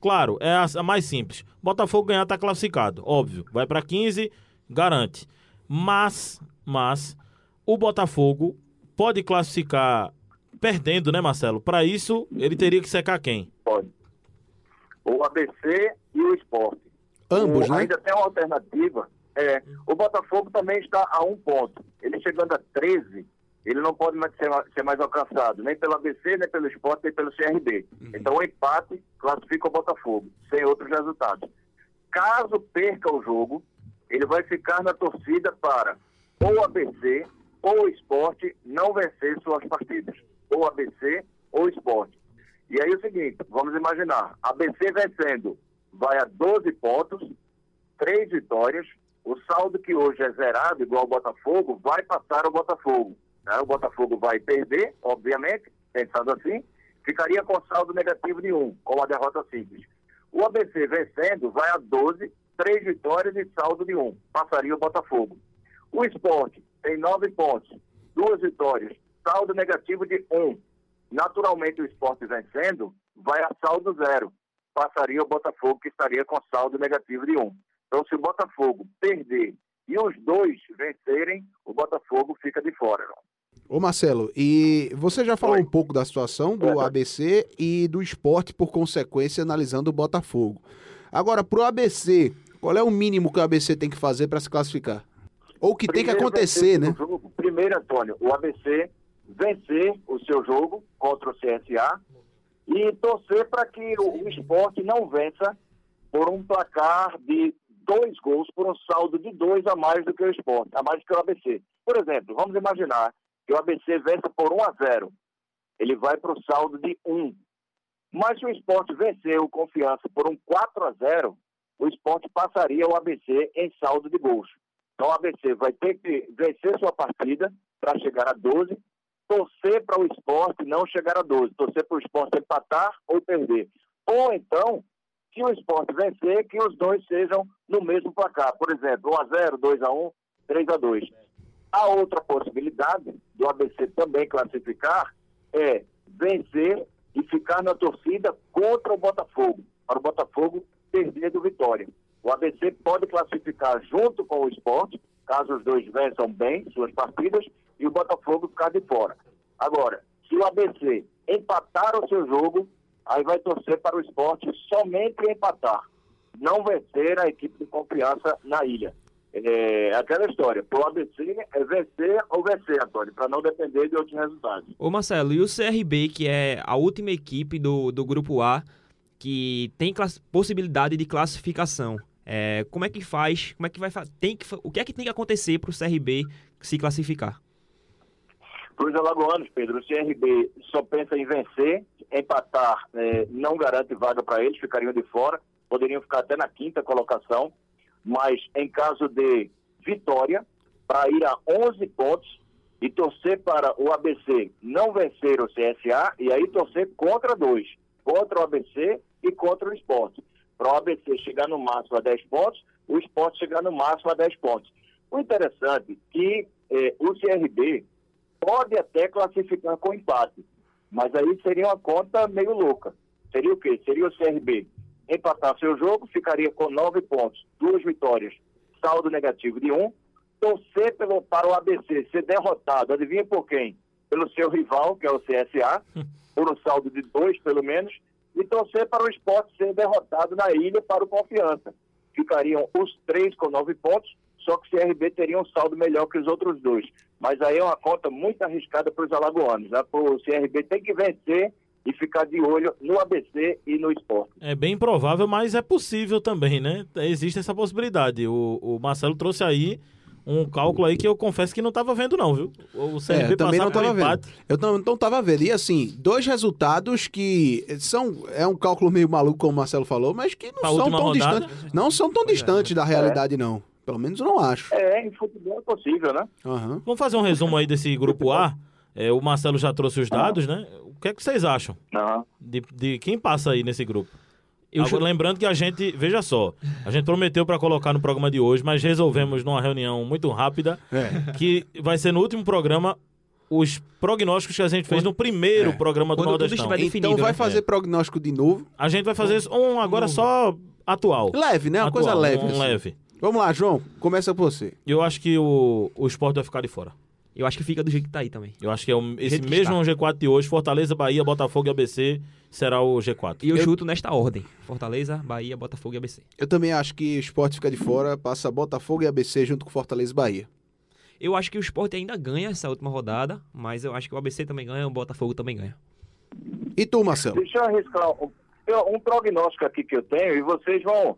Claro, é a, mais simples. Botafogo ganhar está classificado, óbvio. Vai para 15, garante. Mas, mas o Botafogo pode classificar perdendo, né, Marcelo? Para isso, ele teria que secar quem? Pode. O ABC e o Esporte. Ambos, né? Ainda tem uma alternativa. É, o Botafogo também está a um ponto. Ele chegando a 13, ele não pode mais ser, ser mais alcançado, nem pelo ABC, nem pelo Esporte, nem pelo CRB. Então o empate classifica o Botafogo, sem outros resultados. Caso perca o jogo, ele vai ficar na torcida para ou ABC ou o Esporte não vencer suas partidas. Ou ABC ou Esporte. E aí é o seguinte, vamos imaginar, ABC vencendo vai a 12 pontos, três vitórias, o saldo que hoje é zerado, igual ao Botafogo, vai passar ao Botafogo. né? O Botafogo vai perder, obviamente, pensando assim, ficaria com saldo negativo de 1, com a derrota simples. O ABC vencendo vai a 12, três vitórias e saldo de 1, passaria o Botafogo. O esporte tem nove pontos, duas vitórias, saldo negativo de 1. Naturalmente, o esporte vencendo vai a saldo zero, passaria o Botafogo, que estaria com saldo negativo de 1. Então, se o Botafogo perder e os dois vencerem, o Botafogo fica de fora. Não? Ô Marcelo, e você já falou Oi. um pouco da situação do É. ABC e do esporte, por consequência, analisando o Botafogo. Agora, pro ABC, qual é o mínimo que o ABC tem que fazer para se classificar? Ou que tem que Primeiro acontecer, né? o. Primeiro, Antônio, o ABC vencer o seu jogo contra o CSA e torcer para que o, esporte não vença por um placar de dois gols, por um saldo de dois a mais do que o esporte, a mais do que o ABC. Por exemplo, vamos imaginar que o ABC vença por 1 a 0. Ele vai para o saldo de 1. Mas se o esporte vencer o confiança por um 4 a 0, o esporte passaria o ABC em saldo de gols. Então o ABC vai ter que vencer sua partida para chegar a 12, torcer para o esporte não chegar a 12, torcer para o esporte empatar ou perder. Ou então, se o esporte vencer, que os dois sejam no mesmo placar. Por exemplo, 1 a 0 2 a 1 3 a 2 A outra possibilidade do ABC também classificar é vencer e ficar na torcida contra o Botafogo, para o Botafogo perder do Vitória. O ABC pode classificar junto com o esporte, caso os dois vençam bem suas partidas, e o Botafogo ficar de fora. Agora, se o ABC empatar o seu jogo, aí vai torcer para o esporte somente empatar, não vencer a equipe de confiança na ilha. É aquela história, para o ABC é vencer ou vencer, Antônio, para não depender de outros resultados. Ô Marcelo, e o CRB, que é a última equipe do, do grupo A, que tem possibilidade de classificação. É, como é que faz? Como é que vai tem que O que é que tem que acontecer para o CRB se classificar? Os alagoanos, Pedro, o CRB só pensa em vencer, empatar eh, não garante vaga para eles, ficariam de fora, poderiam ficar até na quinta colocação, mas em caso de vitória, para ir a 11 pontos e torcer para o ABC não vencer o CSA e aí torcer contra dois, contra o ABC e contra o esporte. Para o ABC chegar no máximo a 10 pontos, o esporte chegar no máximo a 10 pontos. O interessante é que eh, o CRB pode até classificar com empate, mas aí seria uma conta meio louca. Seria o quê? Seria o CRB empatar seu jogo, ficaria com nove pontos, duas vitórias, saldo negativo de um, torcer pelo, para o ABC ser derrotado, adivinha por quem? Pelo seu rival, que é o CSA, por um saldo de dois, pelo menos, e torcer para o esporte ser derrotado na ilha para o Confiança. Ficariam os três com nove pontos, só que o CRB teria um saldo melhor que os outros dois. Mas aí é uma conta muito arriscada para os alagoanos. Né? O CRB tem que vencer e ficar de olho no ABC e no esporte. É bem improvável, mas é possível também, né? Existe essa possibilidade. O, o Marcelo trouxe aí um cálculo aí que eu confesso que não estava vendo, não, viu? O CRB É, eu também não por tava empate. vendo. Eu não, não tava vendo. E assim, dois resultados que são. É um cálculo meio maluco, como o Marcelo falou, mas que não Pra são tão distantes. Não são tão distantes da realidade, não. Pelo menos eu não acho. É, em futebol é possível, né? Aham. Vamos fazer um resumo aí desse grupo A. É, o Marcelo já trouxe os dados, né? O que é que vocês acham Não. de, de quem passa aí nesse grupo? Eu Agora, Lembrando que a gente, veja só, a gente prometeu para colocar no programa de hoje, mas resolvemos numa reunião muito rápida É. que vai ser no último programa os prognósticos que a gente fez no primeiro É. programa do Quando Nordestão. estiver definido, Então vai né? fazer prognóstico de novo. A gente vai fazer um agora só atual. Leve, né? Uma Atual, coisa leve. Um assim. leve. Vamos lá, João. Começa por você. Eu acho que o, o esporte vai ficar de fora. Eu acho que fica do jeito que tá aí também. Eu acho que é o- esse que mesmo G4 de hoje, Fortaleza, Bahia, Botafogo e ABC, será o G4. E eu, Eu- chuto nesta ordem: Fortaleza, Bahia, Botafogo e ABC. Eu também acho que o esporte fica de fora, passa Botafogo e ABC junto com Fortaleza e Bahia. Eu acho que o Sport ainda ganha essa última rodada, mas eu acho que o ABC também ganha, o Botafogo também ganha. E tu, Marcelo? Deixa eu arriscar um, um prognóstico aqui que eu tenho e vocês vão,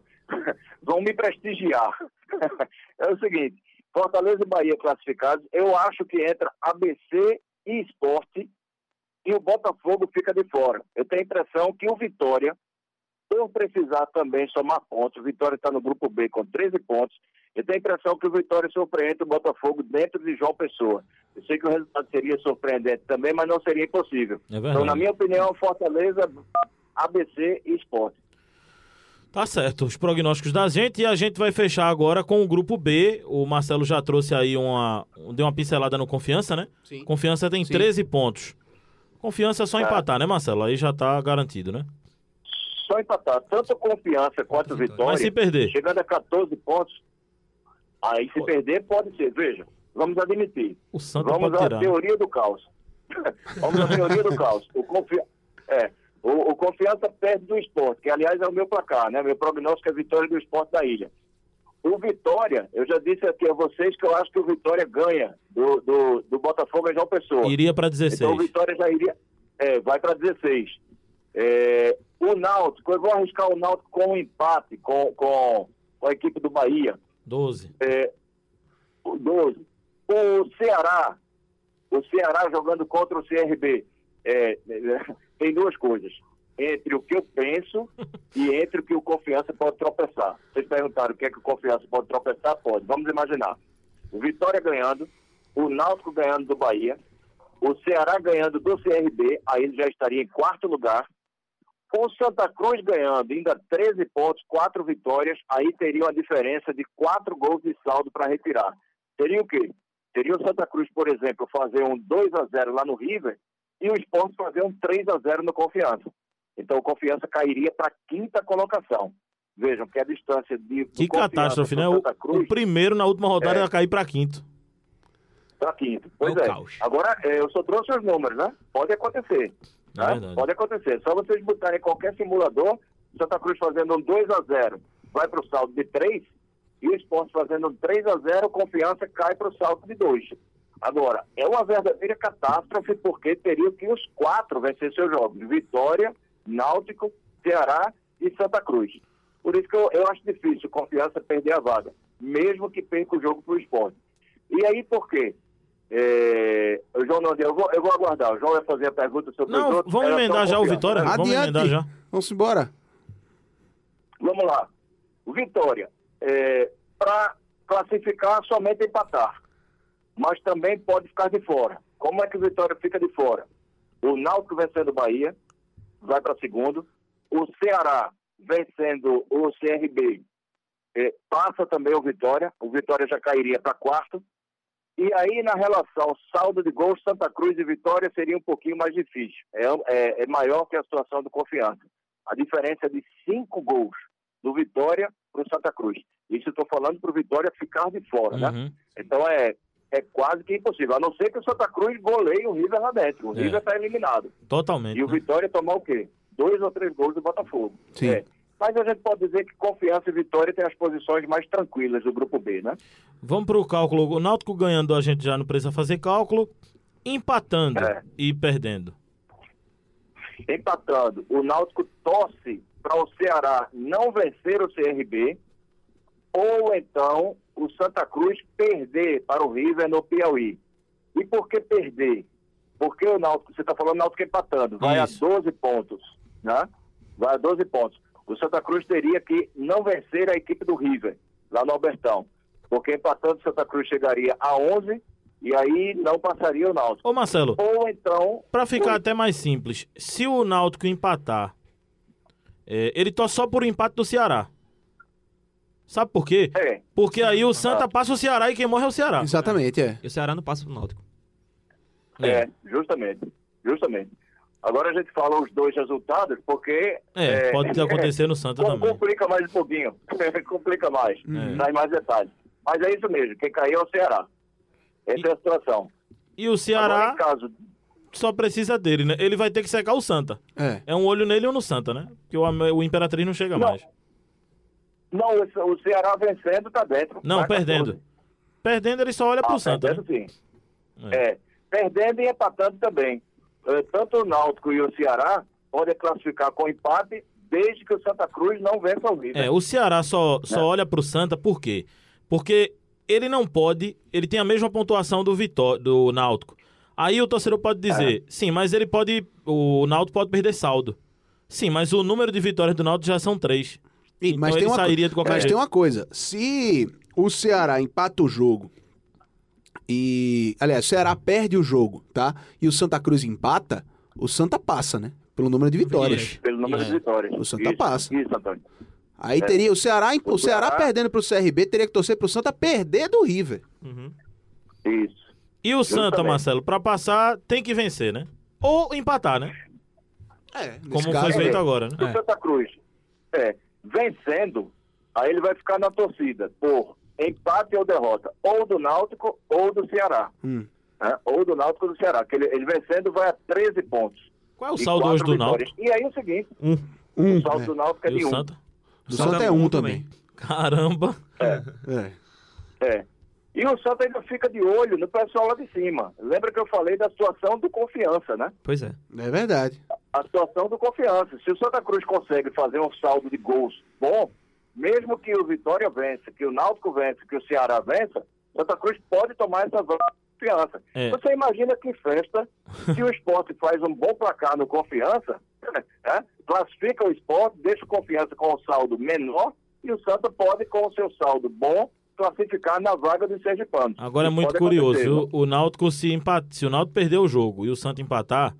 vão me prestigiar. É o seguinte, Fortaleza e Bahia classificados, eu acho que entra ABC e Esporte e o Botafogo fica de fora. Eu tenho a impressão que o Vitória, por precisar também somar pontos, o Vitória está no grupo B com 13 pontos, eu tenho a impressão que o Vitória surpreende o Botafogo dentro de João Pessoa. Eu sei que o resultado seria surpreendente também, mas não seria impossível. É Então, na minha opinião, Fortaleza, ABC e Esporte. Tá certo, os prognósticos da gente e a gente vai fechar agora com o grupo B. O Marcelo já trouxe aí uma. deu uma pincelada no Confiança, né? Sim. Confiança tem Sim. 13 pontos. Confiança é só É. empatar, né, Marcelo? Aí já tá garantido, né? Só empatar tanto confiança quanto Vitória. vitória. Mas se perder. Chegando a 14 pontos, aí se perder pode ser. Veja, vamos admitir. O Santa Vamos pode à tirar. teoria do caos. vamos à teoria do caos. O, confi... é, o, o confiança perde do esporte, que aliás é o meu placar, né? Meu prognóstico é vitória do esporte da ilha. O Vitória, eu já disse aqui a vocês que eu acho que o Vitória ganha do, do, do Botafogo em João Pessoa. Iria pra 16. Então o Vitória já iria. É, vai para 16. É, o Náutico, eu vou arriscar o Náutico com um empate com, com, com a equipe do Bahia. 12. É, o 12. O Ceará, o Ceará jogando contra o CRB. É, é, tem duas coisas. Entre o que eu penso e entre o que o Confiança pode tropeçar. Vocês perguntaram o que é que o Confiança pode tropeçar? Pode. Vamos imaginar. O Vitória ganhando, o Náutico ganhando do Bahia, o Ceará ganhando do CRB, aí ele já estaria em quarto lugar. O Santa Cruz ganhando ainda 13 pontos, 4 vitórias, aí teria uma diferença de 4 gols de saldo para retirar. Seria o quê? Seria o Santa Cruz, por exemplo, fazer um 2 a 0 lá no River e o Sport fazer um 3 a 0 no Confiança. Então o Confiança cairia para a quinta colocação. Vejam que a distância de Que catástrofe, né? O, Santa Cruz o primeiro na última rodada É. ia cair pra quinto. para quinto. Pois É o é. caos. Agora, eu só trouxe os números, né? Pode acontecer. É verdade. Pode acontecer. Só vocês botarem qualquer simulador, Santa Cruz fazendo um 2 a 0 vai para o saldo de 3, e o esporte fazendo um 3 a 0 confiança cai para o saldo de 2. Agora, é uma verdadeira catástrofe, porque teria que os quatro vencer seus jogos: Vitória, Náutico, Ceará e Santa Cruz. Por isso que eu, eu acho difícil confiança perder a vaga, mesmo que perca o jogo para o esporte. E aí, por quê? É, o João não, eu vou, eu vou aguardar. O João vai fazer a pergunta sobre os Não, outros. vamos só emendar já o Vitória? né? Vamos emendar já. Vamos embora. Vamos lá. Vitória, para classificar, somente empatar. Mas também pode ficar de fora. Como é que o Vitória fica de fora? O Náutico vencendo o Bahia, vai para segundo. O Ceará vencendo o CRB, eh, passa também o Vitória. O Vitória já cairia para quarto. E aí, na relação saldo de gols, Santa Cruz e Vitória seria um pouquinho mais difícil. É, é- é maior que a situação do Confiança. A diferença é de cinco gols do Vitória para o Santa Cruz. Isso eu estou falando para o Vitória ficar de fora, né? Uhum. Então é, é quase que impossível. A não ser que o Santa Cruz goleie o River lá dentro. O É. River está eliminado. Totalmente. E o né? Vitória tomar o quê? Dois ou três gols do Botafogo. Sim. É. Mas a gente pode dizer que Confiança e Vitória têm as posições mais tranquilas do grupo B, né? Vamos pro cálculo. O Náutico ganhando, a gente já não precisa fazer cálculo. Empatando É. e perdendo. Empatando, o Náutico torce para o Ceará não vencer o CRB, ou então o Santa Cruz perder para o River no Piauí. E por que perder? Porque o Náutico, você está falando Náutico empatando, vai Isso. a 12 pontos, né? Vai a 12 pontos. O Santa Cruz teria que não vencer a equipe do River, lá no Albertão. Porque empatando Santa Cruz chegaria a 11 e aí não passaria o Náutico. Ô Marcelo, Ou então, pra ficar até mais simples, se o Náutico empatar, é, ele torce só por um empate do Ceará. Sabe por quê? é, Porque aí o Santa passa o Ceará e quem morre é o Ceará. Exatamente, é. E o Ceará não passa pro Náutico. é, justamente, justamente. Agora a gente fala os dois resultados porque... É, pode acontecer no Santa também. Complica mais um pouquinho. complica mais. É. Traz mais detalhes. Mas é isso mesmo. Quem caiu é o Ceará. Essa é a situação. E o Ceará Agora, em caso... só precisa dele, né? Ele vai ter que secar o Santa. É. É um olho nele e um no Santa, né? Porque o, o Imperatriz não chega Não. mais. Não, o, o Ceará vencendo tá dentro. Não, perdendo. 14. Perdendo, ele só olha pro Ah, Santa. perdendo Né? sim. É. Perdendo e empatando também. Eh, Tanto o Náutico e o Ceará podem classificar com empate desde que o Santa Cruz não vença o River. É, o Ceará só, só Né? olha pro Santa por quê? Porque ele não pode, ele tem a mesma pontuação do Vitó do Náutico. Aí o torcedor pode dizer, sim, mas ele pode, o Náutico pode perder saldo. Sim, mas o número de vitórias do Náutico já são três. E- Então ele uma, co- sairia de qualquer mas jeito. tem uma coisa. Se o Ceará empata o jogo e. Aliás, o Ceará perde o jogo, tá? E o Santa Cruz empata, o Santa passa, né? Pelo número de vitórias. Pelo número É. de vitórias. O Santa isso, passa. Isso, Antônio. Aí teria o Ceará, o O Ceará Ceará- perdendo pro CRB, teria que torcer pro Santa perder do River. Uhum. Isso. E o Santa, Justamente. Marcelo, pra passar, tem que vencer, né? Ou empatar, né? É, Como foi feito agora, né? O Santa Cruz, é, vencendo, aí ele vai ficar na torcida por empate ou derrota, ou do Náutico ou do Ceará. Hum. né? Ou do Náutico ou do Ceará. Que ele, ele vencendo vai a 13 pontos. Qual é o saldo hoje do vitórias. Náutico? E aí é o seguinte, Um. Um, o saldo é. do Náutico é E de o um. Santa? Do Santa é um também. Caramba. É. É. E o Santa ainda fica de olho no pessoal lá de cima. Lembra que eu falei da situação do confiança, né? Pois é. É verdade. a situação do confiança. Se o Santa Cruz consegue fazer um saldo de gols bom, mesmo que o Vitória vença, que o Náutico vença, que o Ceará vença, Santa Cruz pode tomar essa vaga de confiança. É. Você imagina que festa se o esporte faz um bom placar no confiança, né? classifica o esporte, deixa o confiança com o saldo menor e o Santa pode, com o seu saldo bom, classificar na vaga dos sergipanos. Agora é muito curioso. acontecer, viu? O Náutico se empata, se o Náutico perder o jogo e o Santa empatar,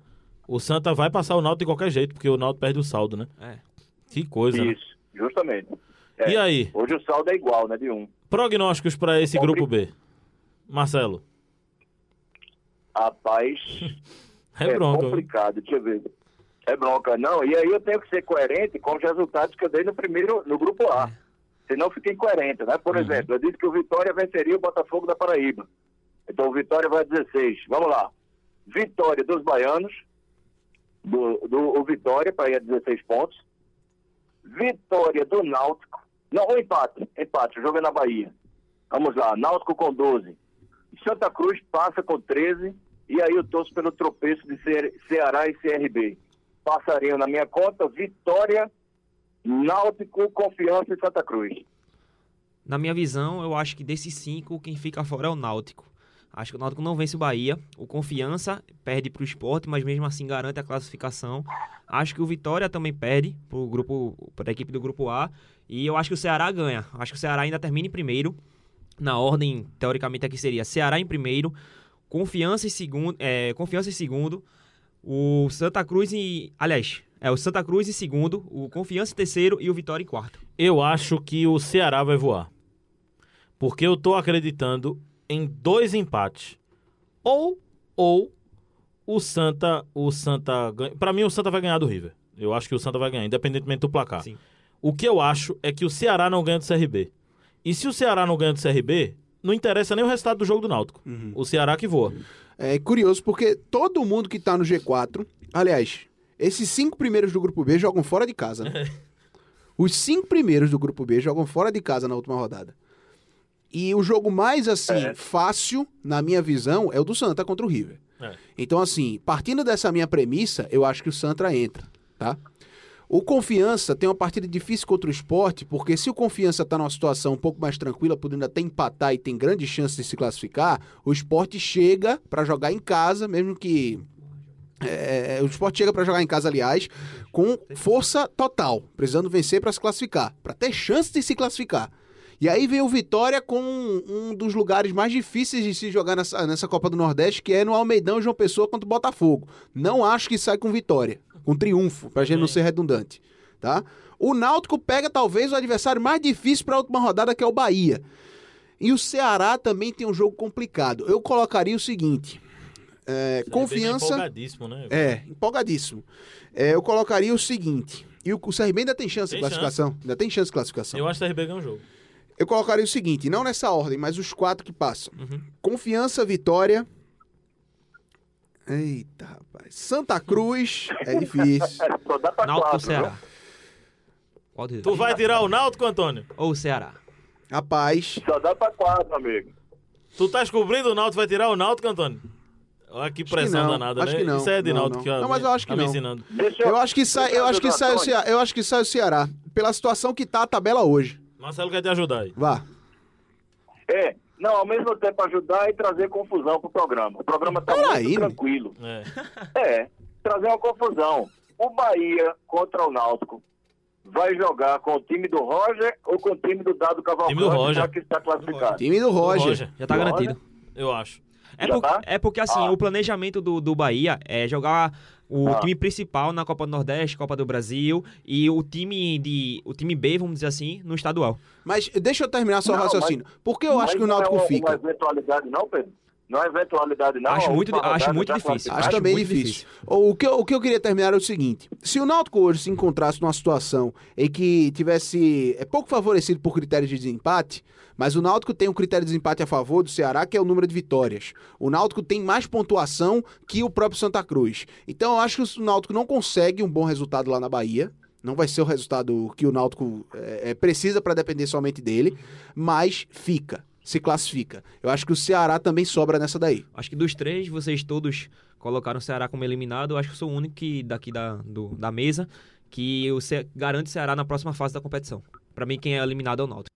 o Santa vai passar o Náutico de qualquer jeito, porque o Náutico perde o saldo, né? É. Que coisa. né? Isso, justamente. É. E aí, Hoje o saldo é igual, né, de um. prognósticos pra esse grupo B? Marcelo. Rapaz, É bronca. viu? complicado, deixa eu ver. É bronca, não. E aí eu tenho que ser coerente com os resultados que eu dei no primeiro, no grupo A. Senão fiquei incoerente, né? Por exemplo, eu disse que o Vitória venceria o Botafogo da Paraíba. Então o Vitória vai a 16. Vamos lá. Vitória dos baianos, do, do o Vitória para ir a 16 pontos. Vitória do Náutico. Não, o empate. Empate, o jogo é na Bahia. Vamos lá, Náutico com 12. Santa Cruz passa com 13. E aí eu torço pelo tropeço de Ce- Ceará e CRB. Passariam na minha conta Vitória, Náutico, Confiança e Santa Cruz. Na minha visão, eu acho que desses cinco, quem fica fora é o Náutico. Acho que o Náutico não vence o Bahia. O Confiança perde para o esporte, mas mesmo assim garante a classificação. Acho que o Vitória também perde para a equipe do grupo A. E eu acho que o Ceará ganha. Acho que o Ceará ainda termina em primeiro. Na ordem, teoricamente, aqui seria Ceará em primeiro, Confiança em segundo, é, Confiança em segundo, o Santa Cruz em. Aliás, é o Santa Cruz em segundo, o Confiança em terceiro e o Vitória em quarto. Eu acho que o Ceará vai voar. Porque eu tô acreditando em dois empates. Ou, ou o Santa, o Santa ganha. Pra mim o Santa vai ganhar do River. Eu acho que o Santa vai ganhar, independentemente do placar. Sim. O que eu acho é que o Ceará não ganha do CRB. E se o Ceará não ganha do CRB, não interessa nem o resultado do jogo do Náutico. O Ceará que voa. É curioso porque todo mundo que tá no G4, aliás, esses cinco primeiros do grupo B jogam fora de casa, né? Os cinco primeiros do grupo B jogam fora de casa na última rodada. E o jogo mais assim É. fácil, na minha visão, é o do Santa contra o River. É. Então assim, partindo dessa minha premissa, eu acho que o Santa entra, tá? O Confiança tem uma partida difícil contra o esporte, porque se o Confiança tá numa situação um pouco mais tranquila, podendo até empatar e tem grande chance de se classificar, o esporte chega pra jogar em casa, mesmo que. É, o esporte chega pra jogar em casa, aliás, com força total, precisando vencer pra se classificar, pra ter chance de se classificar. E aí vem o Vitória com um dos lugares mais difíceis de se jogar nessa, nessa Copa do Nordeste, que é no Almeidão João Pessoa contra o Botafogo. Não acho que sai com vitória, com triunfo, pra gente não ser redundante, tá? O Náutico pega talvez o adversário mais difícil para a última rodada, que é o Bahia. E o Ceará também tem um jogo complicado. Eu colocaria o seguinte: é, confiança. Empolgadíssimo, né? É, empolgadíssimo. É, eu colocaria o seguinte. E o, o CRB ainda tem chance Tem de classificação? Ainda tem chance de classificação. Eu acho que o CRB ganha um jogo. Eu colocaria o seguinte, não nessa ordem, mas os quatro que passam. Uhum. Confiança, Vitória. Eita, rapaz. Santa Cruz é difícil. É, só dá pra Náutico quatro, Ceará? Qual deles? Tu vai tirar o Náutico, Antônio? Ou o Ceará? Rapaz, Só dá pra quatro, amigo. Tu tá descobrindo o Náutico, vai tirar o Náutico, Antônio? Olha que que pressão não, danada, acho né? que não. Isso é de Não, que Não, mas eu acho que tá não. ensinando. Eu acho que sai, eu acho que sai o. Ceará, eu acho que sai o Ceará, pela situação que tá a tabela hoje. Marcelo quer te ajudar aí. Vá. É, não, ao mesmo tempo ajudar e trazer confusão pro programa. O programa tá Peraí, muito meu. tranquilo. É. É, trazer uma confusão. O Bahia contra o Náutico vai jogar com o time do Roger ou com o time do Dado Cavalcante, Time do Roger. já que está classificado? Time do Roger. Roger, Já tá Olha. garantido. eu acho. É, por- tá? é porque, assim, Ah. o planejamento do, do Bahia é jogar o Ah. time principal na Copa do Nordeste, Copa do Brasil, e o time de o time B, vamos dizer assim, no estadual. Mas deixa eu terminar só o Não, raciocínio. Por que eu acho Mas que o não Náutico é uma, fica? uma eventualidade não, Pedro? Não é eventualidade não? Acho muito- acho muito difícil. Acho, Acho também muito difícil. O que, eu, o que eu queria terminar é o seguinte: se o Náutico hoje se encontrasse numa situação em que tivesse é pouco favorecido por critérios de desempate, mas o Náutico tem um critério de desempate a favor do Ceará, que é o número de vitórias. O Náutico tem mais pontuação que o próprio Santa Cruz. Então eu acho que o Náutico não consegue um bom resultado lá na Bahia. Não vai ser o resultado que o Náutico é, é, precisa para depender somente dele, mas fica, se classifica. Eu acho que o Ceará também sobra nessa daí. Acho que dos três, vocês todos colocaram o Ceará como eliminado. Eu acho que eu sou o único que, daqui da, do- da mesa que o Ce- garante o Ceará na próxima fase da competição. Pra mim, quem é eliminado é o Náutico.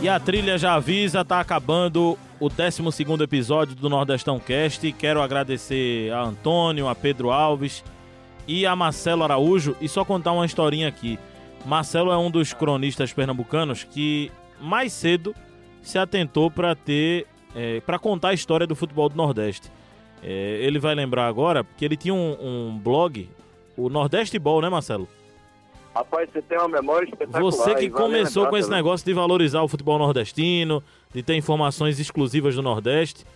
E a trilha já avisa, tá acabando o 12 episódio do Nordestão Cast. Quero agradecer a Antônio, a Pedro Alves e a Marcelo Araújo. E só contar uma historinha aqui. Marcelo é um dos cronistas pernambucanos que mais cedo se atentou para ter, para contar a história do futebol do Nordeste. É, ele vai lembrar agora que ele tinha um, um blog, o Nordeste Ball, né, Marcelo? Rapaz, você tem uma memória espetacular. Você que começou com esse também. negócio de valorizar o futebol nordestino, de ter informações exclusivas do Nordeste.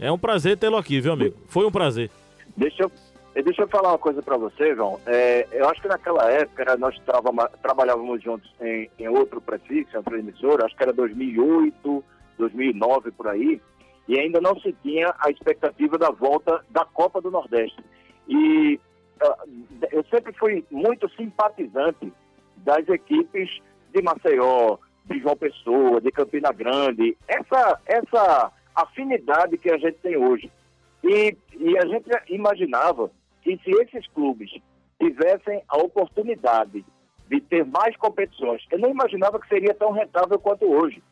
É um prazer tê-lo aqui, viu, amigo? Foi um prazer. Deixa eu, deixa eu falar uma coisa pra você, João. É, eu acho que naquela época né, nós trabalhávamos juntos em, em outro prefixo, em outra emissora, acho que era 2008, 2009, por aí, e ainda não se tinha a expectativa da volta da Copa do Nordeste. E ah, eu sempre fui muito simpatizante das equipes de Maceió, de João Pessoa, de Campina Grande, essa, essa afinidade que a gente tem hoje. E, e a gente imaginava que se esses clubes tivessem a oportunidade de ter mais competições, eu não imaginava que seria tão rentável quanto hoje.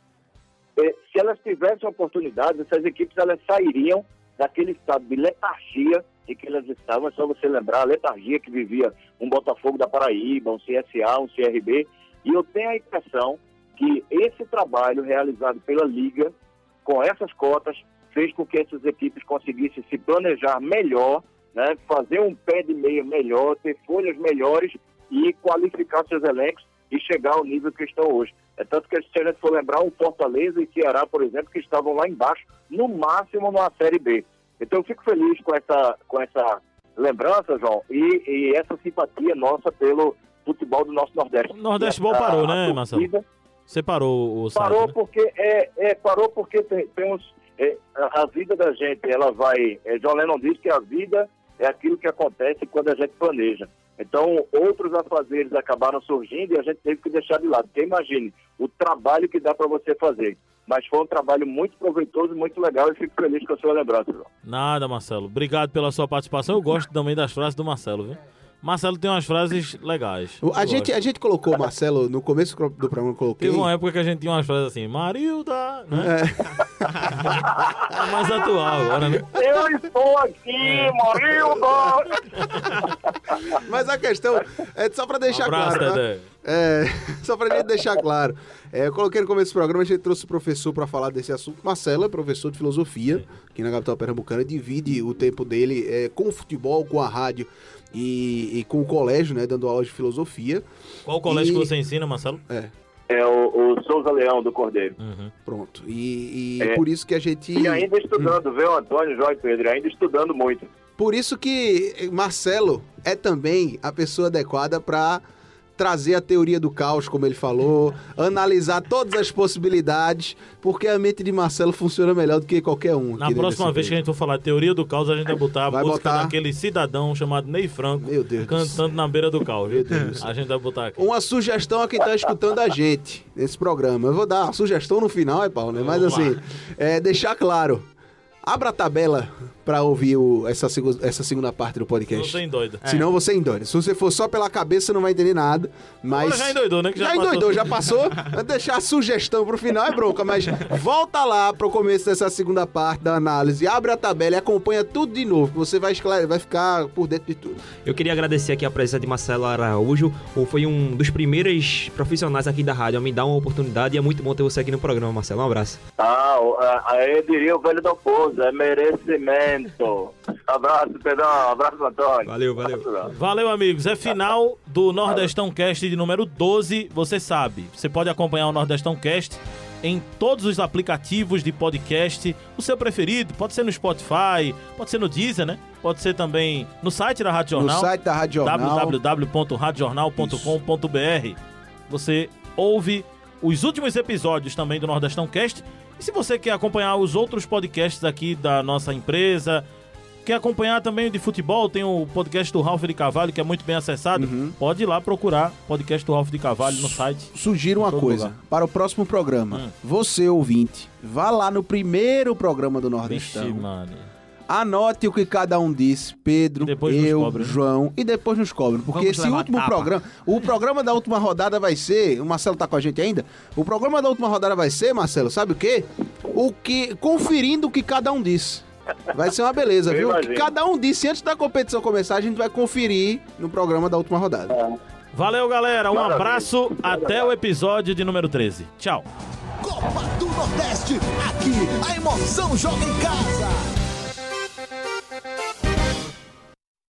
Eh, Se elas tivessem oportunidade, essas equipes elas sairiam daquele estado de letargia em que elas estavam, é só você lembrar, a letargia que vivia um Botafogo da Paraíba, um CSA, um CRB, e eu tenho a impressão que esse trabalho realizado pela Liga, com essas cotas, fez com que essas equipes conseguissem se planejar melhor, né, fazer um pé de meia melhor, ter folhas melhores e qualificar seus elencos e chegar ao nível que estão hoje. É tanto que se a gente for lembrar, o Fortaleza e Ceará, por exemplo, que estavam lá embaixo, no máximo numa Série B. Então eu fico feliz com essa, com essa lembrança, João, e, e essa simpatia nossa pelo futebol do nosso Nordeste. O Nordeste Ball parou, né, torcida- Você parou o site, Parou né? porque é, é, parou porque tem, tem uns, é, a, a vida da gente, ela vai. É, John Lennon diz que a vida é aquilo que acontece quando a gente planeja. Então, outros afazeres acabaram surgindo e a gente teve que deixar de lado. Porque imagine o trabalho que dá para você fazer. Mas foi um trabalho muito proveitoso, muito legal e fico feliz com a sua lembrança. Nada, Marcelo. Obrigado pela sua participação. Eu gosto também das frases do Marcelo, viu? Marcelo tem umas frases legais. A Eu gente, gosto. a gente colocou o Marcelo no começo do programa, eu coloquei. Teve uma época que a gente tinha umas frases assim, Marilda, né? É mais atual agora, né? Eu estou aqui, Marilda! Mas a questão é só pra deixar abraço, claro. tá? É, só pra gente deixar claro. É, eu coloquei no começo do programa, a gente trouxe o professor pra falar desse assunto. Marcelo é professor de filosofia aqui na capital pernambucana, divide o tempo dele é, com o futebol, com a rádio e, e com o colégio, né, dando aulas de filosofia. Qual colégio E- que você ensina, Marcelo? É, É o, o Souza Leão do Cordeiro. Uhum. pronto. E, e É. por isso que a gente. E ainda estudando, viu, Antônio, João e Pedro? Ainda estudando muito. Por isso que Marcelo é também a pessoa adequada para trazer a teoria do caos, como ele falou, analisar todas as possibilidades, porque a mente de Marcelo funciona melhor do que qualquer um. Na próxima vez que a gente for falar teoria do caos, a gente vai botar a Vai música botar- daquele cidadão chamado Ney Franco Meu Deus do cantando na beira do caos. Meu Deus. A gente vai botar aqui. Uma sugestão a quem tá escutando a gente nesse programa. Eu vou dar uma sugestão no final, é, Paulo, né? Mas Vamos assim, é, deixar claro. Abra a tabela para ouvir o- essa, essa segunda parte do podcast. Você endoida. Senão você endoida. Se você for só pela cabeça, você não vai entender nada. Mas. Agora já endoidou, né? Que já já, endoidou, já passou. Deixar a sugestão pro final é bronca, mas volta lá pro começo dessa segunda parte da análise. Abre a tabela e acompanha tudo de novo, que você vai, esclare- vai ficar por dentro de tudo. Eu queria agradecer aqui a presença de Marcelo Araújo. Foi um dos primeiros profissionais aqui da rádio a me dar uma oportunidade e é muito bom ter você aqui no programa, Marcelo. Um abraço. Ah, aí diria o velho do Pouso, é merecimento. Abraço, Pedrão. Abraço, Antônio. Valeu, valeu. Abraço. Valeu, amigos. É final do Nordestão Cast de número 12. Você sabe, você pode acompanhar o Nordestão Cast em todos os aplicativos de podcast, o seu preferido. Pode ser no Spotify, pode ser no Deezer, né? Pode ser também no site da Rádio Jornal. No site da Rádio Jornal. www.radiojornal.com.br. Você ouve os últimos episódios também do Nordestão Cast. E se você quer acompanhar os outros podcasts aqui da nossa empresa, quer acompanhar também o de futebol, tem o podcast do Ralf de Cavalho, que é muito bem acessado. Uhum. Pode ir lá procurar podcast do Ralf de Cavalho no site. Sugiro uma coisa lugar. para o próximo programa. Hum. Você, ouvinte, vá lá no primeiro programa do Vixe, Nordestão. mano. Anote o que cada um disse, Pedro, depois eu, né? João, e depois nos cobre. Porque Vamos esse último tapa. programa, o programa da última rodada vai ser, o Marcelo tá com a gente ainda? O programa da última rodada vai ser, Marcelo, sabe o quê? O que conferindo o que cada um disse. Vai ser uma beleza, Eu viu? O que imagino. cada um disse antes da competição começar, a gente vai conferir no programa da última rodada. Valeu, galera. Um Maravilha. abraço. Até o episódio de número 13. Tchau. Copa do Nordeste, aqui a emoção joga em casa. Thank you.